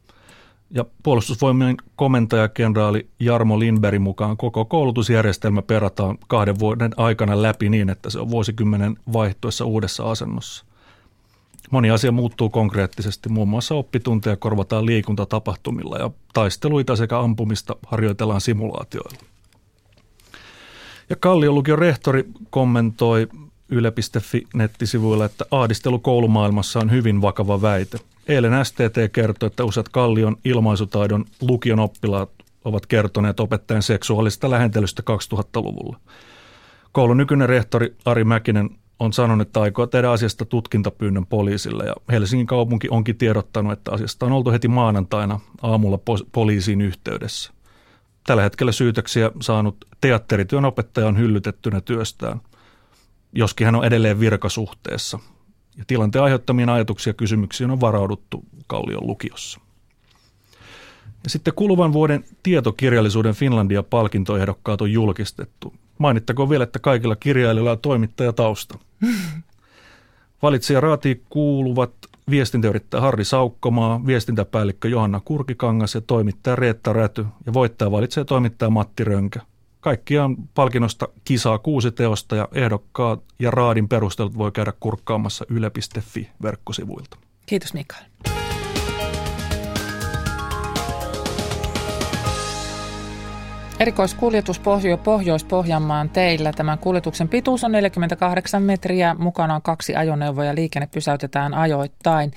Ja puolustusvoimien komentaja kenraali Jarmo Lindbergin mukaan koko koulutusjärjestelmä perataan kahden vuoden aikana läpi niin, että se on vuosikymmenen vaihtuessa uudessa asennossa. Moni asia muuttuu konkreettisesti, muun muassa oppitunteja korvataan liikuntatapahtumilla ja taisteluita sekä ampumista harjoitellaan simulaatioilla. Ja Kallion rehtori kommentoi yle.fi nettisivuilla, että ahdistelu koulumaailmassa on hyvin vakava väite. Eilen STT kertoi, että useat Kallion ilmaisutaidon lukion oppilaat ovat kertoneet opettajan seksuaalista lähentelystä 2000-luvulla. Koulun nykyinen rehtori Ari Mäkinen on sanonut, että aikoo tehdä asiasta tutkintapyynnön poliisille ja Helsingin kaupunki onkin tiedottanut, että asiasta on oltu heti maanantaina aamulla poliisiin yhteydessä. Tällä hetkellä syytöksiä saanut teatterityön opettaja on hyllytettynä työstään, joskin hän on edelleen virkasuhteessa. Ja tilanteen aiheuttamien ajatuksia ja kysymyksiin on varauduttu Kallion lukiossa. Ja sitten kuluvan vuoden tietokirjallisuuden Finlandia-palkintoehdokkaat on julkistettu. Mainittakoon vielä, että kaikilla kirjailijoilla on toimittajatausta. Valitsija raati kuuluvat viestintäyrittäjä Harri Saukkomaa, viestintäpäällikkö Johanna Kurkikangas ja toimittaja Reetta Räty ja voittaja valitsee toimittaja Matti Rönkä. Kaikkiaan palkinnosta kisaa kuusi teosta ja ehdokkaat ja raadin perustelut voi käydä kurkkaamassa yle.fi verkkosivuilta. Kiitos Mikael. Erikoiskuljetus Pohjo- Pohjois-Pohjanmaan teillä. Tämän kuljetuksen pituus on 48 metriä. Mukana on kaksi ajoneuvoa ja liikenne pysäytetään ajoittain.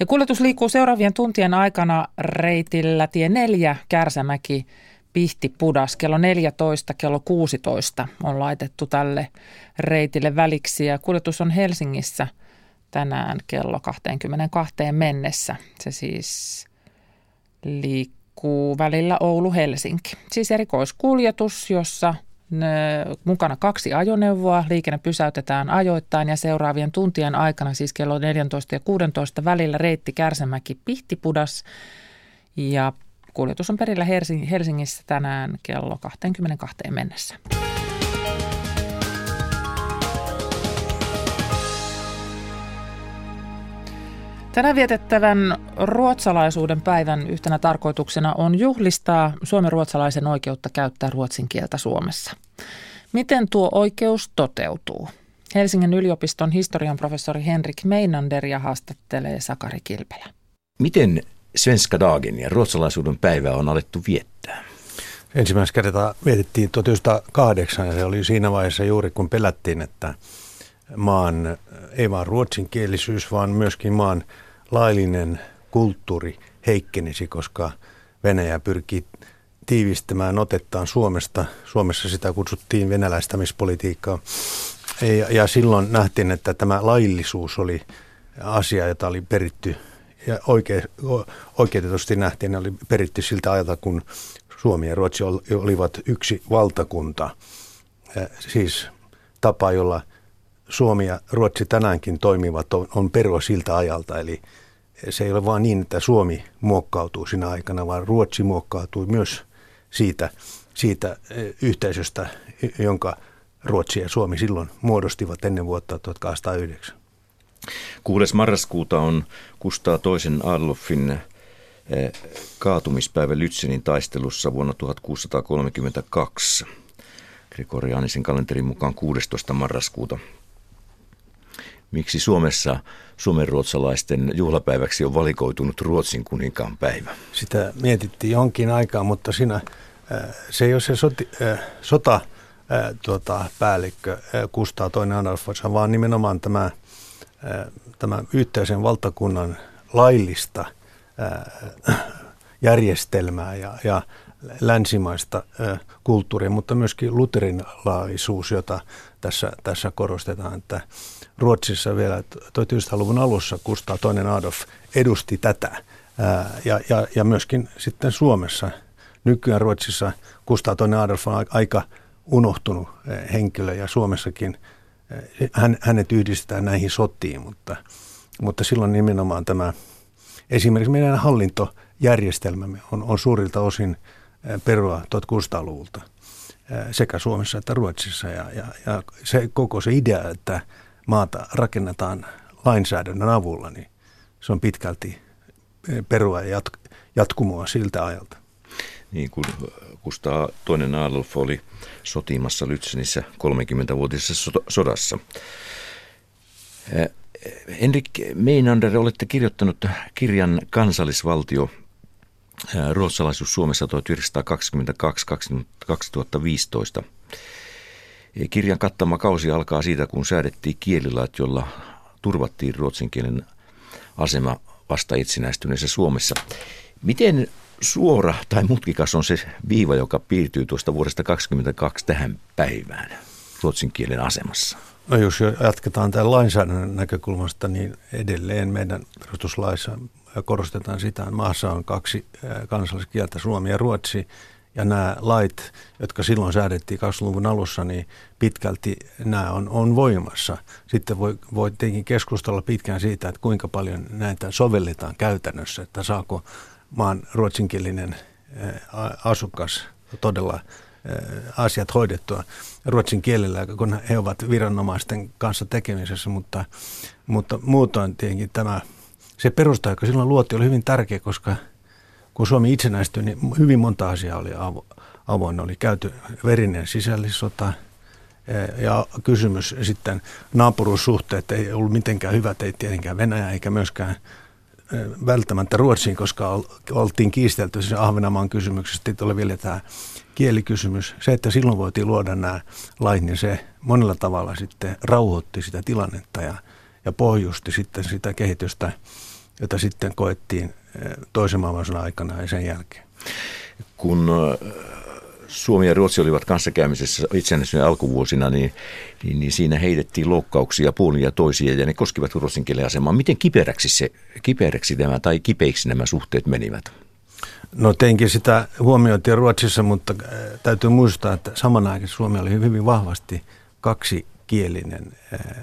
Ja kuljetus liikkuu seuraavien tuntien aikana reitillä tie 4 Kärsämäki Pihti Pudas kello 14, kello 16 on laitettu tälle reitille väliksi ja kuljetus on Helsingissä tänään kello 22 mennessä. Se siis liikkuu liikkuu välillä Oulu-Helsinki. Siis erikoiskuljetus, jossa mukana kaksi ajoneuvoa. Liikenne pysäytetään ajoittain ja seuraavien tuntien aikana, siis kello 14 ja 16 välillä reitti Kärsämäki Pihtipudas. Ja kuljetus on perillä Helsingissä tänään kello 22 mennessä. Tänään vietettävän ruotsalaisuuden päivän yhtenä tarkoituksena on juhlistaa suomen ruotsalaisen oikeutta käyttää ruotsin kieltä Suomessa. Miten tuo oikeus toteutuu? Helsingin yliopiston historian professori Henrik Meinander ja haastattelee Sakari Kilpelä. Miten Svenska dagen ja ruotsalaisuuden päivä on alettu viettää? ensimmäistä kertaa mietittiin 1908 ja se oli siinä vaiheessa juuri kun pelättiin, että maan, ei vaan ruotsinkielisyys, vaan myöskin maan laillinen kulttuuri heikkenisi, koska Venäjä pyrkii tiivistämään otettaan Suomesta. Suomessa sitä kutsuttiin venäläistämispolitiikkaa. Ja, ja silloin nähtiin, että tämä laillisuus oli asia, jota oli peritty ja oikein, oikeutetusti nähtiin, oli peritty siltä ajalta, kun Suomi ja Ruotsi olivat yksi valtakunta. Siis tapa, jolla Suomi ja Ruotsi tänäänkin toimivat, on, on perua siltä ajalta. Eli se ei ole vain niin, että Suomi muokkautuu siinä aikana, vaan Ruotsi muokkautui myös siitä, siitä yhteisöstä, jonka Ruotsi ja Suomi silloin muodostivat ennen vuotta 1809. 6. marraskuuta on Kustaa toisen Adolfin eh, kaatumispäivä Lützenin taistelussa vuonna 1632. Gregorianisen kalenterin mukaan 16. marraskuuta. Miksi Suomessa suomenruotsalaisten juhlapäiväksi on valikoitunut Ruotsin kuninkaan päivä? Sitä mietittiin jonkin aikaa, mutta siinä, eh, se ei ole se soti, eh, sota tuota, päällikkö Kustaa toinen Adolf, vaan nimenomaan tämä tämän yhteisen valtakunnan laillista järjestelmää ja, ja länsimaista kulttuuria, mutta myöskin luterilaisuus, jota tässä, tässä korostetaan, että Ruotsissa vielä 1900-luvun alussa Kustaa toinen Adolf edusti tätä ja, ja, ja myöskin sitten Suomessa. Nykyään Ruotsissa Kustaa toinen Adolf on aika unohtunut henkilö ja Suomessakin – hän, hänet yhdistetään näihin sotiin, mutta, mutta silloin nimenomaan tämä esimerkiksi meidän hallintojärjestelmämme on, on suurilta osin perua 1600-luvulta sekä Suomessa että Ruotsissa. Ja, ja, ja se koko se idea, että maata rakennetaan lainsäädännön avulla, niin se on pitkälti perua ja jat, jatkumoa siltä ajalta. Niin kuin Kustaa toinen Adolf oli sotimassa Lützenissä 30-vuotisessa sodassa. Henrik Meinander, olette kirjoittanut kirjan Kansallisvaltio ruotsalaisuus Suomessa 1922-2015. Kirjan kattama kausi alkaa siitä, kun säädettiin kielilait, jolla turvattiin ruotsin kielen asema vasta itsenäistyneessä Suomessa. Miten suora tai mutkikas on se viiva, joka piirtyy tuosta vuodesta 2022 tähän päivään ruotsin kielen asemassa? No jos jatketaan tämän lainsäädännön näkökulmasta, niin edelleen meidän perustuslaissa korostetaan sitä, että maassa on kaksi kansalliskieltä, suomi ja ruotsi. Ja nämä lait, jotka silloin säädettiin 20-luvun alussa, niin pitkälti nämä on, on voimassa. Sitten voi, voi tietenkin keskustella pitkään siitä, että kuinka paljon näitä sovelletaan käytännössä, että saako maan ruotsinkielinen asukas todella asiat hoidettua ruotsin kielellä, kun he ovat viranomaisten kanssa tekemisessä, mutta, mutta muutoin tietenkin tämä, se perusta, joka silloin luotti, oli hyvin tärkeä, koska kun Suomi itsenäistyi, niin hyvin monta asiaa oli avoin. Oli käyty verinen sisällissota ja kysymys sitten naapuruussuhteet ei ollut mitenkään hyvät, ei tietenkään Venäjä eikä myöskään välttämättä Ruotsiin, koska oltiin kiistelty siis Ahvenanmaan kysymyksestä. Sitten oli vielä tämä kielikysymys. Se, että silloin voitiin luoda nämä lait, niin se monella tavalla sitten rauhoitti sitä tilannetta ja, ja pohjusti sitten sitä kehitystä, jota sitten koettiin toisen maailmansodan aikana ja sen jälkeen. Kun Suomi ja Ruotsi olivat kanssakäymisessä itsenäisyyden alkuvuosina, niin, niin, niin siinä heitettiin loukkauksia puolin ja toisia ja ne koskivat ruotsin kielen asemaa. Miten kiperäksi, se, kiperäksi nämä tai kipeiksi nämä suhteet menivät? No teinkin sitä huomioitiin Ruotsissa, mutta täytyy muistaa, että samanaikaisesti Suomi oli hyvin vahvasti kaksikielinen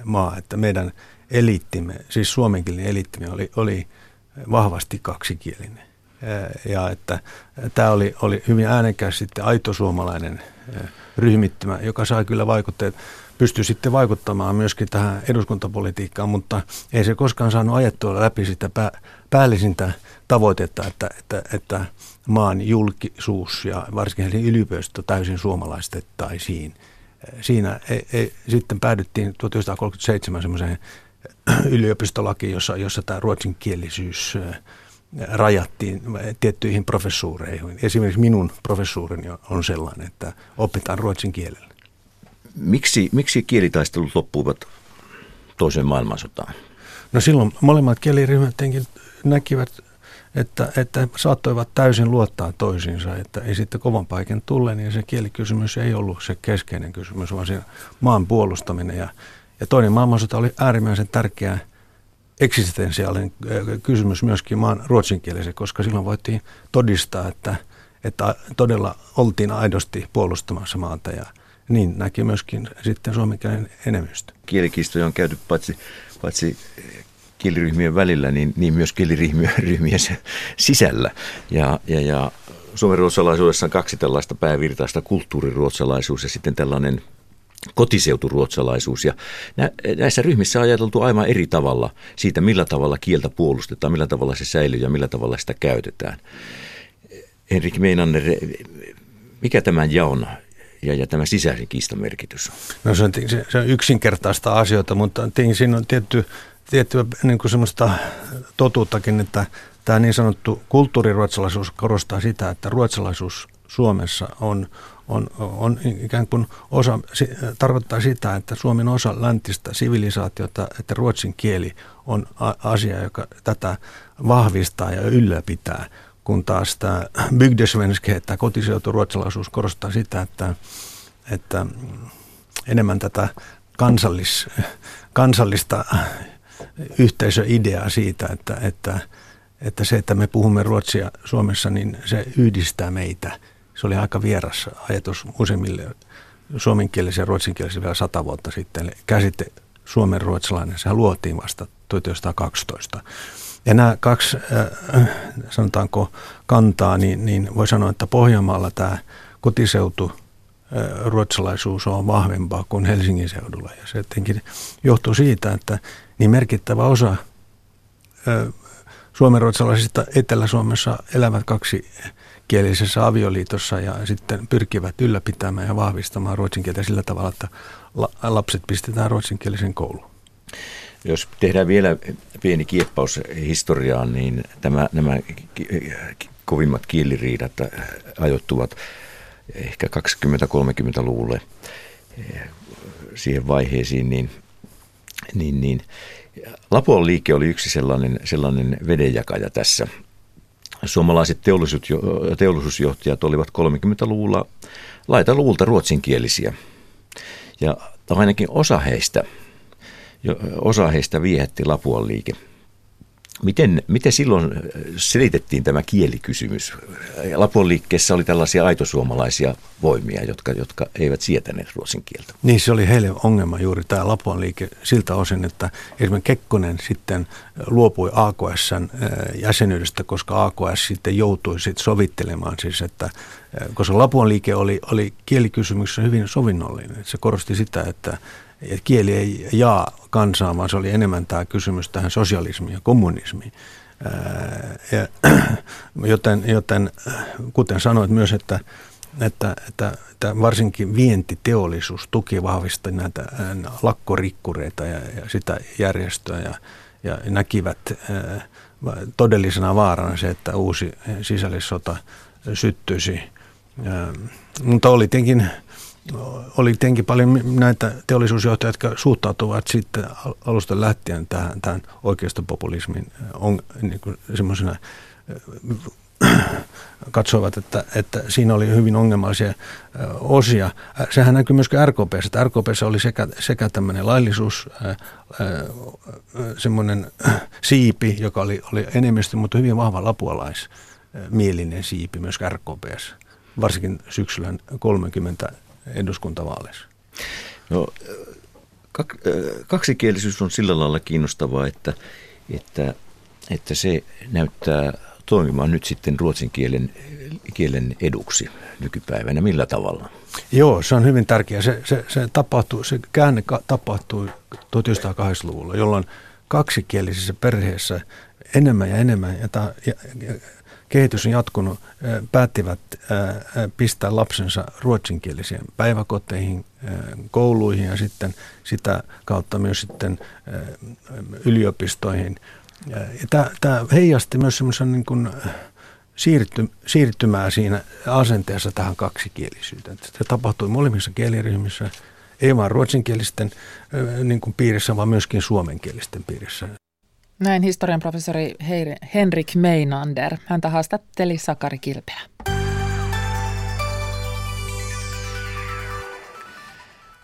maa, että meidän eliittimme, siis suomenkielinen eliittimme oli, oli vahvasti kaksikielinen ja että tämä oli, oli hyvin äänekäs sitten aito suomalainen ryhmittymä, joka sai kyllä vaikutteet, pystyi sitten vaikuttamaan myöskin tähän eduskuntapolitiikkaan, mutta ei se koskaan saanut ajettua läpi sitä pää, päällisintä tavoitetta, että, että, että maan julkisuus ja varsinkin Helsingin yliopisto täysin suomalaistettaisiin. Siinä ei, ei, sitten päädyttiin 1937 semmoiseen yliopistolakiin, jossa, jossa tämä ruotsinkielisyys rajattiin tiettyihin professuureihin. Esimerkiksi minun professuurini on sellainen, että opitaan ruotsin kielellä. Miksi, miksi kielitaistelut loppuivat toiseen maailmansotaan? No silloin molemmat kieliryhmät näkivät, että, että saattoivat täysin luottaa toisiinsa, että ei sitten kovan paikan tulle, niin se kielikysymys ei ollut se keskeinen kysymys, vaan se maan puolustaminen. Ja, ja toinen maailmansota oli äärimmäisen tärkeä eksistentiaalinen kysymys myöskin maan ruotsinkielisen, koska silloin voitiin todistaa, että, että todella oltiin aidosti puolustamassa maata ja niin näki myöskin sitten suomenkielinen enemmistö. Kielikistoja on käyty paitsi, paitsi kieliryhmien välillä, niin, niin myös kieliryhmien sisällä. Ja, ja, ja ruotsalaisuudessa on kaksi tällaista päävirtaista, kulttuuriruotsalaisuus ja sitten tällainen kotiseuturuotsalaisuus. Ja näissä ryhmissä on ajateltu aivan eri tavalla siitä, millä tavalla kieltä puolustetaan, millä tavalla se säilyy ja millä tavalla sitä käytetään. Henrik Meinanner, mikä tämän jaon ja, ja tämä sisäisen kiistan merkitys on? No se on, se on yksinkertaista asioita, mutta siinä on tietty, tietty niin kuin semmoista totuuttakin, että tämä niin sanottu kulttuuriruotsalaisuus korostaa sitä, että ruotsalaisuus Suomessa on on, on ikään kuin osa, tarkoittaa sitä, että Suomi on osa läntistä sivilisaatiota, että ruotsin kieli on asia, joka tätä vahvistaa ja ylläpitää, kun taas tämä bygdesvenske, tämä kotiseuturuotsalaisuus korostaa sitä, että, että enemmän tätä kansallis, kansallista yhteisöideaa siitä, että, että, että se, että me puhumme ruotsia Suomessa, niin se yhdistää meitä – se oli aika vieras ajatus useimmille suomenkielisille ja ruotsinkielisille vielä sata vuotta sitten. Käsite suomen ruotsalainen, sehän luotiin vasta 1912. Ja nämä kaksi, äh, sanotaanko, kantaa, niin, niin voi sanoa, että Pohjanmaalla tämä kotiseutu äh, ruotsalaisuus on vahvempaa kuin Helsingin seudulla. Ja se jotenkin johtuu siitä, että niin merkittävä osa äh, suomen ruotsalaisista Etelä-Suomessa elävät kaksi kielisessä avioliitossa ja sitten pyrkivät ylläpitämään ja vahvistamaan ruotsin kieltä sillä tavalla, että lapset pistetään ruotsinkielisen kouluun. Jos tehdään vielä pieni kieppaus historiaan, niin tämä, nämä kovimmat kieliriidat ajoittuvat ehkä 20-30-luvulle eh, siihen vaiheisiin, niin, niin, niin. Lapuan liike oli yksi sellainen, sellainen vedenjakaja tässä – suomalaiset teollisuusjohtajat olivat 30-luvulla laita luvulta ruotsinkielisiä. Ja ainakin osa heistä, osa heistä viehätti Lapuan liike – Miten, miten silloin äh, selitettiin tämä kielikysymys? Lapon liikkeessä oli tällaisia aitosuomalaisia voimia, jotka, jotka eivät sietäneet ruotsin kieltä. Niin, se oli heille ongelma juuri tämä Lapon liike siltä osin, että esimerkiksi Kekkonen sitten luopui AKSn äh, jäsenyydestä, koska AKS sitten joutui sitten sovittelemaan siis, että äh, koska Lapon liike oli, oli kielikysymyksessä hyvin sovinnollinen. Se korosti sitä, että että kieli ei jaa kansaa, vaan se oli enemmän tämä kysymys tähän sosialismiin ja kommunismiin. Ja, joten, joten kuten sanoit myös, että, että, että, että varsinkin vientiteollisuus tuki vahvisti näitä lakkorikkureita ja, ja sitä järjestöä ja, ja näkivät todellisena vaarana se, että uusi sisällissota syttyisi. Mutta oli tietenkin oli tietenkin paljon näitä teollisuusjohtajia, jotka suhtautuvat sitten alusta lähtien tähän, tähän oikeistopopulismin on, niin semmoisena katsoivat, että, että siinä oli hyvin ongelmallisia osia. Sehän näkyy myöskin RKPssä, että RKPssä oli sekä, sekä tämmöinen laillisuus, semmoinen siipi, joka oli, oli enemmistö, mutta hyvin vahva lapualaismielinen siipi myös RKPssä, varsinkin syksyllä 30 eduskuntavaaleissa? No, kaksikielisyys on sillä lailla kiinnostavaa, että, että, että se näyttää toimimaan nyt sitten ruotsin kielen, kielen eduksi nykypäivänä. Millä tavalla? Joo, se on hyvin tärkeää. Se, se, se, tapahtui, se käänne tapahtui 1980-luvulla, jolloin kaksikielisessä perheessä enemmän ja enemmän, ja, ta, ja, ja kehitys on jatkunut, päättivät pistää lapsensa ruotsinkielisiin päiväkoteihin, kouluihin ja sitten sitä kautta myös sitten yliopistoihin. Tämä heijasti myös semmoisen niin kuin siirty, siirtymää siinä asenteessa tähän kaksikielisyyteen. Se tapahtui molemmissa kieliryhmissä, ei vain ruotsinkielisten niin kuin piirissä, vaan myöskin suomenkielisten piirissä. Näin historian professori Henrik Meinander. Häntä haastatteli Sakari Kilpeä.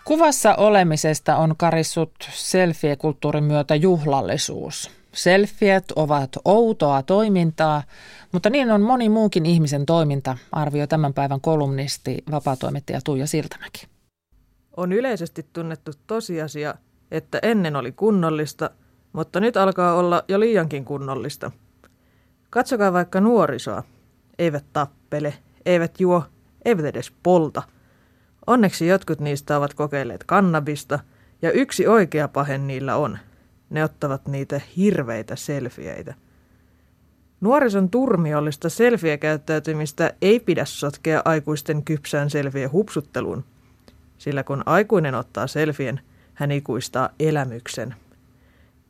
Kuvassa olemisesta on karissut selfie-kulttuurin myötä juhlallisuus. Selfiet ovat outoa toimintaa, mutta niin on moni muukin ihmisen toiminta, arvioi tämän päivän kolumnisti, vapaatoimittaja Tuija Siltamäki. On yleisesti tunnettu tosiasia, että ennen oli kunnollista, mutta nyt alkaa olla jo liiankin kunnollista. Katsokaa vaikka nuorisoa. Eivät tappele, eivät juo, eivät edes polta. Onneksi jotkut niistä ovat kokeilleet kannabista, ja yksi oikea pahe niillä on. Ne ottavat niitä hirveitä selfieitä. Nuorison turmiollista selfie-käyttäytymistä ei pidä sotkea aikuisten kypsään selfie hupsutteluun, sillä kun aikuinen ottaa selfien, hän ikuistaa elämyksen.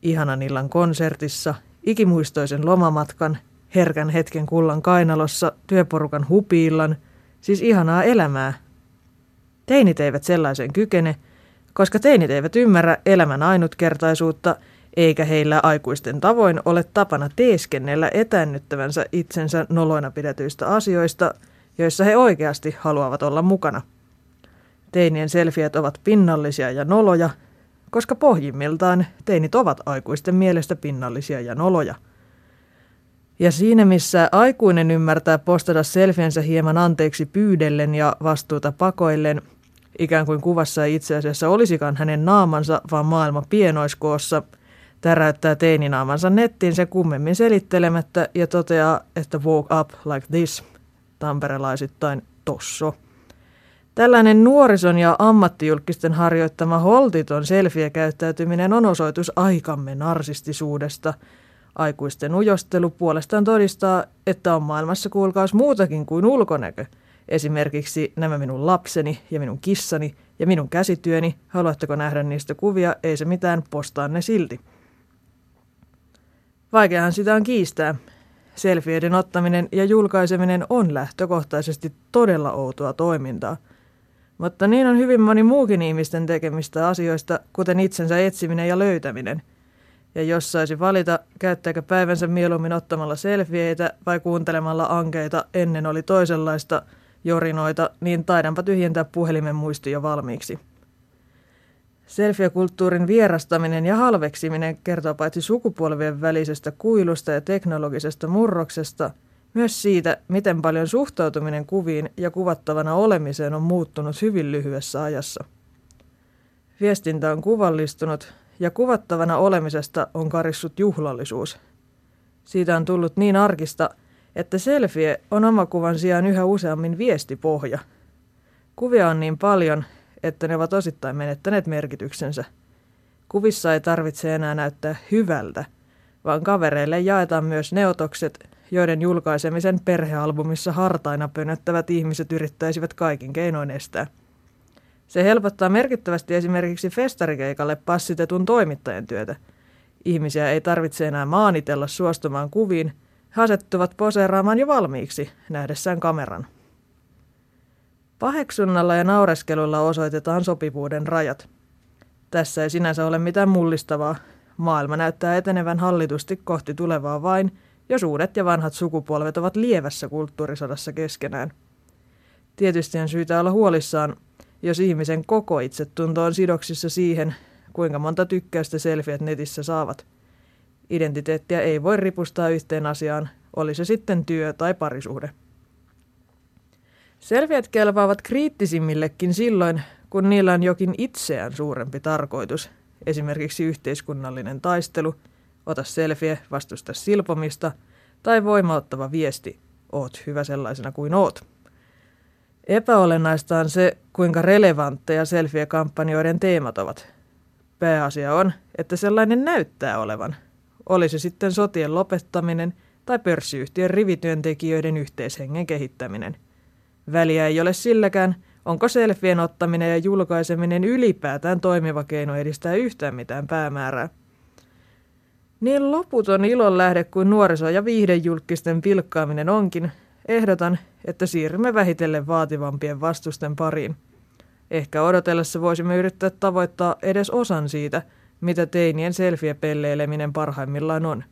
Ihanan illan konsertissa, ikimuistoisen lomamatkan, herkän hetken kullan kainalossa, työporukan hupiillan, siis ihanaa elämää. Teinit eivät sellaisen kykene, koska teinit eivät ymmärrä elämän ainutkertaisuutta – eikä heillä aikuisten tavoin ole tapana teeskennellä etännyttävänsä itsensä noloina pidetyistä asioista, joissa he oikeasti haluavat olla mukana. Teinien selfiet ovat pinnallisia ja noloja, koska pohjimmiltaan teinit ovat aikuisten mielestä pinnallisia ja noloja. Ja siinä missä aikuinen ymmärtää postata selfiensä hieman anteeksi pyydellen ja vastuuta pakoillen, ikään kuin kuvassa ei itse asiassa olisikaan hänen naamansa, vaan maailma pienoiskoossa – täräyttää teininaamansa nettiin se kummemmin selittelemättä ja toteaa, että walk up like this, tamperelaisittain tosso. Tällainen nuorison ja ammattijulkisten harjoittama holtiton selfie-käyttäytyminen on osoitus aikamme narsistisuudesta. Aikuisten ujostelu puolestaan todistaa, että on maailmassa kuulkaus muutakin kuin ulkonäkö. Esimerkiksi nämä minun lapseni ja minun kissani ja minun käsityöni. Haluatteko nähdä niistä kuvia? Ei se mitään, postaan ne silti. Vaikeahan sitä on kiistää. Selfieiden ottaminen ja julkaiseminen on lähtökohtaisesti todella outoa toimintaa. Mutta niin on hyvin moni muukin ihmisten tekemistä asioista, kuten itsensä etsiminen ja löytäminen. Ja jos saisi valita, käyttääkö päivänsä mieluummin ottamalla selfieitä vai kuuntelemalla ankeita ennen oli toisenlaista jorinoita, niin taidanpa tyhjentää puhelimen muisti jo valmiiksi. Selfie-kulttuurin vierastaminen ja halveksiminen kertoo paitsi sukupolvien välisestä kuilusta ja teknologisesta murroksesta, myös siitä, miten paljon suhtautuminen kuviin ja kuvattavana olemiseen on muuttunut hyvin lyhyessä ajassa. Viestintä on kuvallistunut ja kuvattavana olemisesta on karissut juhlallisuus. Siitä on tullut niin arkista, että selfie on omakuvan sijaan yhä useammin viestipohja. Kuvia on niin paljon, että ne ovat osittain menettäneet merkityksensä. Kuvissa ei tarvitse enää näyttää hyvältä, vaan kavereille jaetaan myös neotokset, joiden julkaisemisen perhealbumissa hartaina pönöttävät ihmiset yrittäisivät kaikin keinoin estää. Se helpottaa merkittävästi esimerkiksi festarikeikalle passitetun toimittajan työtä. Ihmisiä ei tarvitse enää maanitella suostumaan kuviin, he asettuvat poseeraamaan jo valmiiksi nähdessään kameran. Paheksunnalla ja naureskelulla osoitetaan sopivuuden rajat. Tässä ei sinänsä ole mitään mullistavaa. Maailma näyttää etenevän hallitusti kohti tulevaa vain, jos uudet ja vanhat sukupolvet ovat lievässä kulttuurisodassa keskenään. Tietysti on syytä olla huolissaan, jos ihmisen koko itsetunto on sidoksissa siihen, kuinka monta tykkäystä selfiet netissä saavat. Identiteettiä ei voi ripustaa yhteen asiaan, oli se sitten työ tai parisuhde. Selviät kelpaavat kriittisimmillekin silloin, kun niillä on jokin itseään suurempi tarkoitus, esimerkiksi yhteiskunnallinen taistelu, ota selfie, vastusta silpomista tai voimauttava viesti, oot hyvä sellaisena kuin oot. Epäolennaista on se, kuinka relevantteja selfie-kampanjoiden teemat ovat. Pääasia on, että sellainen näyttää olevan. Oli se sitten sotien lopettaminen tai pörssiyhtiön rivityöntekijöiden yhteishengen kehittäminen – Väliä ei ole silläkään, onko selfien ottaminen ja julkaiseminen ylipäätään toimiva keino edistää yhtään mitään päämäärää. Niin loputon ilon lähde kuin nuoriso- ja viihdejulkisten pilkkaaminen onkin, ehdotan, että siirrymme vähitellen vaativampien vastusten pariin. Ehkä odotellessa voisimme yrittää tavoittaa edes osan siitä, mitä teinien selfie-pelleileminen parhaimmillaan on.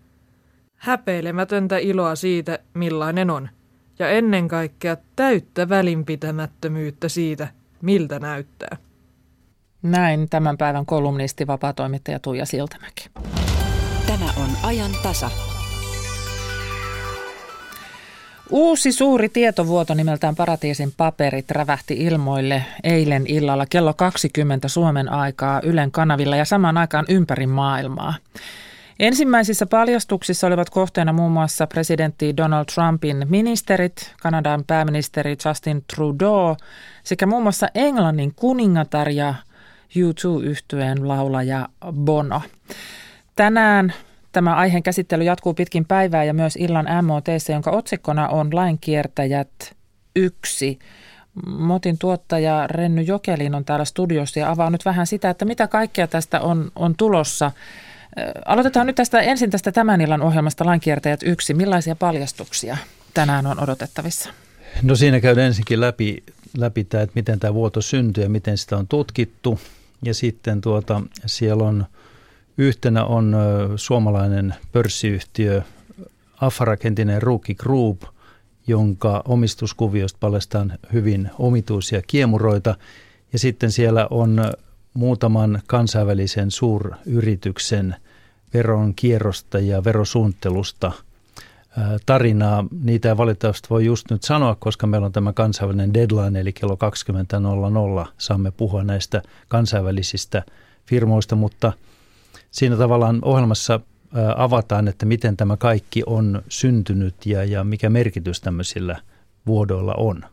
Häpeilemätöntä iloa siitä, millainen on. Ja ennen kaikkea täyttä välinpitämättömyyttä siitä, miltä näyttää. Näin tämän päivän kolumnisti vapaatoimittaja Tuija Siltamäki. On ajan tasa. Uusi suuri tietovuoto nimeltään Paratiisin paperit rävähti ilmoille eilen illalla kello 20 Suomen aikaa Ylen kanavilla ja samaan aikaan ympäri maailmaa. Ensimmäisissä paljastuksissa olivat kohteena muun muassa presidentti Donald Trumpin ministerit, Kanadan pääministeri Justin Trudeau sekä muun muassa Englannin kuningatar ja U2-yhtyeen laulaja Bono. Tänään Tämä aiheen käsittely jatkuu pitkin päivää ja myös illan MOTC, jonka otsikkona on Lainkiertäjät 1. Motin tuottaja Renny Jokelin on täällä studiossa ja avaa nyt vähän sitä, että mitä kaikkea tästä on, on tulossa. Aloitetaan nyt tästä ensin tästä tämän illan ohjelmasta Lainkiertäjät 1. Millaisia paljastuksia tänään on odotettavissa? No siinä käydään ensinkin läpi, läpi tämä, että miten tämä vuoto syntyi ja miten sitä on tutkittu. Ja sitten tuota, siellä on – Yhtenä on suomalainen pörssiyhtiö Afarak, entinen Ruki Group, jonka omistuskuviosta paljastaan hyvin omituisia kiemuroita. Ja sitten siellä on muutaman kansainvälisen suuryrityksen veron kierrosta ja verosuunnittelusta tarinaa. Niitä ei valitettavasti voi just nyt sanoa, koska meillä on tämä kansainvälinen deadline, eli kello 20.00 saamme puhua näistä kansainvälisistä firmoista, mutta – siinä tavallaan ohjelmassa avataan, että miten tämä kaikki on syntynyt ja, ja mikä merkitys tämmöisillä vuodoilla on.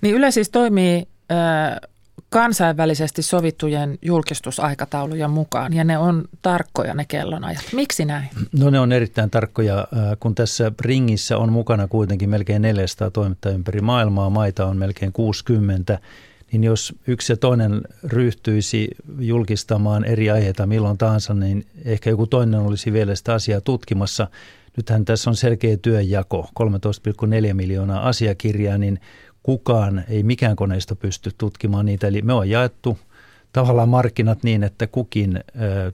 Niin Yle siis toimii äh, kansainvälisesti sovittujen julkistusaikataulujen mukaan ja ne on tarkkoja ne kellonajat. Miksi näin? No ne on erittäin tarkkoja, kun tässä ringissä on mukana kuitenkin melkein 400 toimittajaa ympäri maailmaa, maita on melkein 60 niin jos yksi ja toinen ryhtyisi julkistamaan eri aiheita milloin tahansa, niin ehkä joku toinen olisi vielä sitä asiaa tutkimassa. Nythän tässä on selkeä työnjako, 13,4 miljoonaa asiakirjaa, niin kukaan, ei mikään koneisto pysty tutkimaan niitä. Eli me on jaettu tavallaan markkinat niin, että kukin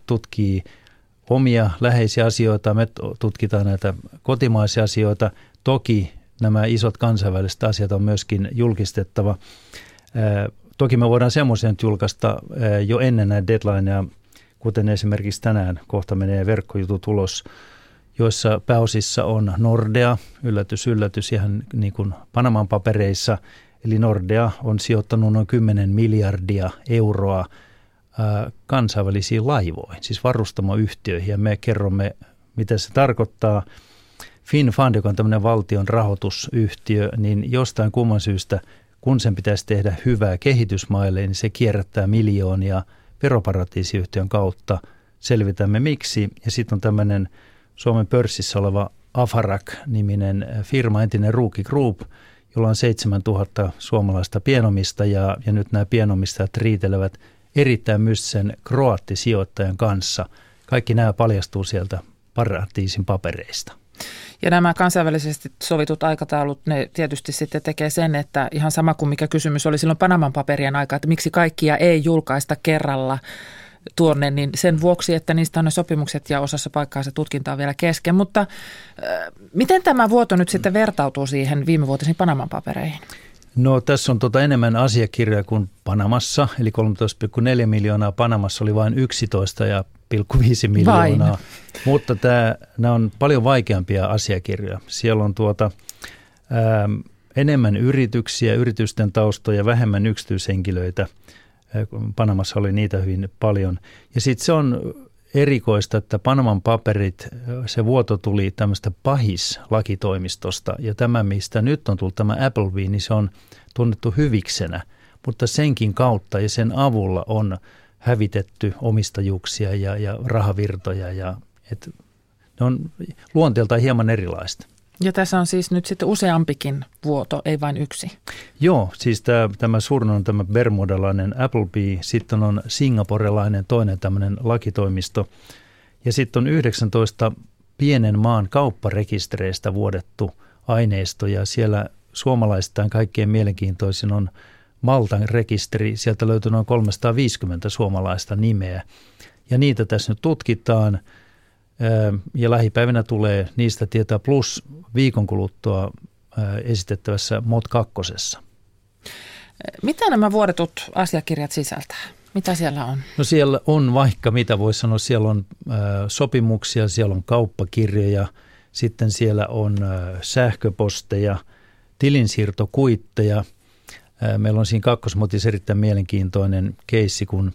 tutkii omia läheisiä asioita, me tutkitaan näitä kotimaisia asioita. Toki nämä isot kansainväliset asiat on myöskin julkistettava. Toki me voidaan semmoisen julkaista jo ennen näitä deadlineja, kuten esimerkiksi tänään kohta menee verkkojutut ulos, joissa pääosissa on Nordea, yllätys, yllätys, ihan niin kuin Panaman papereissa. Eli Nordea on sijoittanut noin 10 miljardia euroa kansainvälisiin laivoihin, siis varustamoyhtiöihin, ja me kerromme, mitä se tarkoittaa. FinFund, joka on tämmöinen valtion rahoitusyhtiö, niin jostain kumman syystä – kun sen pitäisi tehdä hyvää kehitysmaille, niin se kierrättää miljoonia veroparatiisiyhtiön kautta. Selvitämme miksi. Ja sitten on tämmöinen Suomen pörssissä oleva Afarak-niminen firma, entinen Ruuki Group, jolla on 7000 suomalaista pienomista ja, ja nyt nämä pienomistajat riitelevät erittäin mystisen kroattisijoittajan kanssa. Kaikki nämä paljastuu sieltä paratiisin papereista. Ja nämä kansainvälisesti sovitut aikataulut, ne tietysti sitten tekee sen, että ihan sama kuin mikä kysymys oli silloin Panaman paperien aikaa, että miksi kaikkia ei julkaista kerralla tuonne, niin sen vuoksi, että niistä on ne sopimukset ja osassa paikkaa se tutkinta on vielä kesken. Mutta äh, miten tämä vuoto nyt sitten vertautuu siihen viimevuotisiin Panaman papereihin? No tässä on tota enemmän asiakirjoja kuin Panamassa, eli 13,4 miljoonaa. Panamassa oli vain 11 ja 1,5 miljoonaa. Vain. Mutta tämä, nämä on paljon vaikeampia asiakirjoja. Siellä on tuota, ää, enemmän yrityksiä, yritysten taustoja, vähemmän yksityishenkilöitä. Panamassa oli niitä hyvin paljon. Ja sitten se on erikoista, että Panaman paperit, se vuoto tuli tämmöistä pahis-lakitoimistosta. Ja tämä, mistä nyt on tullut tämä Applebee, niin se on tunnettu hyviksenä. Mutta senkin kautta ja sen avulla on hävitetty omistajuuksia ja, ja rahavirtoja. Ja, et, ne on luonteeltaan hieman erilaista. Ja tässä on siis nyt sitten useampikin vuoto, ei vain yksi. Joo, siis tämä, tämä suurin on tämä bermudalainen Applebee, sitten on singaporelainen toinen tämmöinen lakitoimisto. Ja sitten on 19 pienen maan kaupparekistereistä vuodettu aineisto ja siellä suomalaistaan kaikkein mielenkiintoisin on Maltan rekisteri. Sieltä löytyy noin 350 suomalaista nimeä ja niitä tässä nyt tutkitaan ja lähipäivinä tulee niistä tietää plus viikon kuluttua esitettävässä MOT 2. Mitä nämä vuodetut asiakirjat sisältää? Mitä siellä on? No siellä on vaikka mitä voisi sanoa. Siellä on äh, sopimuksia, siellä on kauppakirjoja, sitten siellä on äh, sähköposteja, tilinsiirtokuitteja. Äh, meillä on siinä kakkosmotissa erittäin mielenkiintoinen keissi, kun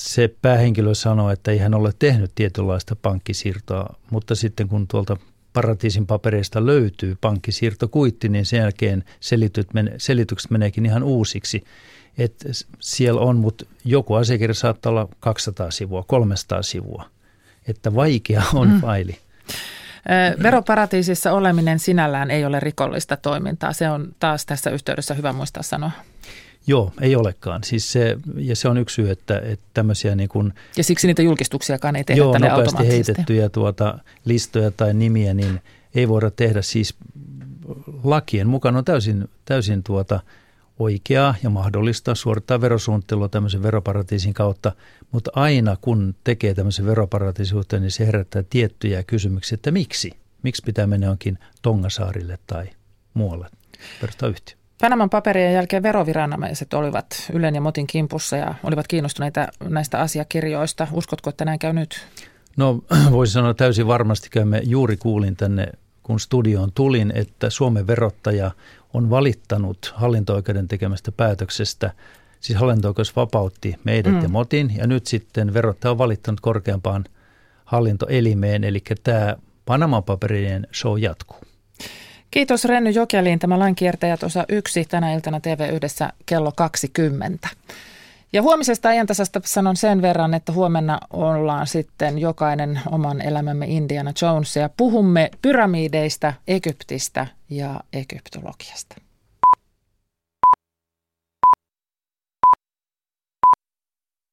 se päähenkilö sanoi, että ei hän ole tehnyt tietynlaista pankkisiirtoa, mutta sitten kun tuolta paratiisin papereista löytyy pankkisiirtokuitti, niin sen jälkeen selitykset meneekin ihan uusiksi. Että siellä on, mutta joku asiakirja saattaa olla 200 sivua, 300 sivua. Että vaikea on mm. faili. Veroparatiisissa oleminen sinällään ei ole rikollista toimintaa. Se on taas tässä yhteydessä hyvä muistaa sanoa. Joo, ei olekaan. Siis se, ja se on yksi syy, että, että tämmöisiä niin kuin, Ja siksi niitä julkistuksiakaan ei tehdä joo, tälle nopeasti heitettyjä tuota, listoja tai nimiä, niin ei voida tehdä siis lakien mukaan on täysin, täysin tuota oikeaa ja mahdollista suorittaa verosuunnittelua tämmöisen veroparatiisin kautta, mutta aina kun tekee tämmöisen veroparatiisuutta, niin se herättää tiettyjä kysymyksiä, että miksi? Miksi pitää mennä jonkin Tongasaarille tai muualle perustaa yhtiö? Panaman paperien jälkeen veroviranomaiset olivat Ylen ja Motin kimpussa ja olivat kiinnostuneita näistä asiakirjoista. Uskotko, että näin käy nyt? No voisi sanoa täysin varmasti käymme. Juuri kuulin tänne, kun studioon tulin, että Suomen verottaja on valittanut hallinto-oikeuden tekemästä päätöksestä. Siis hallinto vapautti meidät mm. ja Motin ja nyt sitten verottaja on valittanut korkeampaan hallintoelimeen, eli tämä Panaman paperien show jatkuu. Kiitos Renny Jokeliin. Tämä lainkiertäjät osa yksi tänä iltana TV yhdessä kello 20. Ja huomisesta ajantasasta sanon sen verran, että huomenna ollaan sitten jokainen oman elämämme Indiana Jones ja puhumme pyramideista, Egyptistä ja egyptologiasta.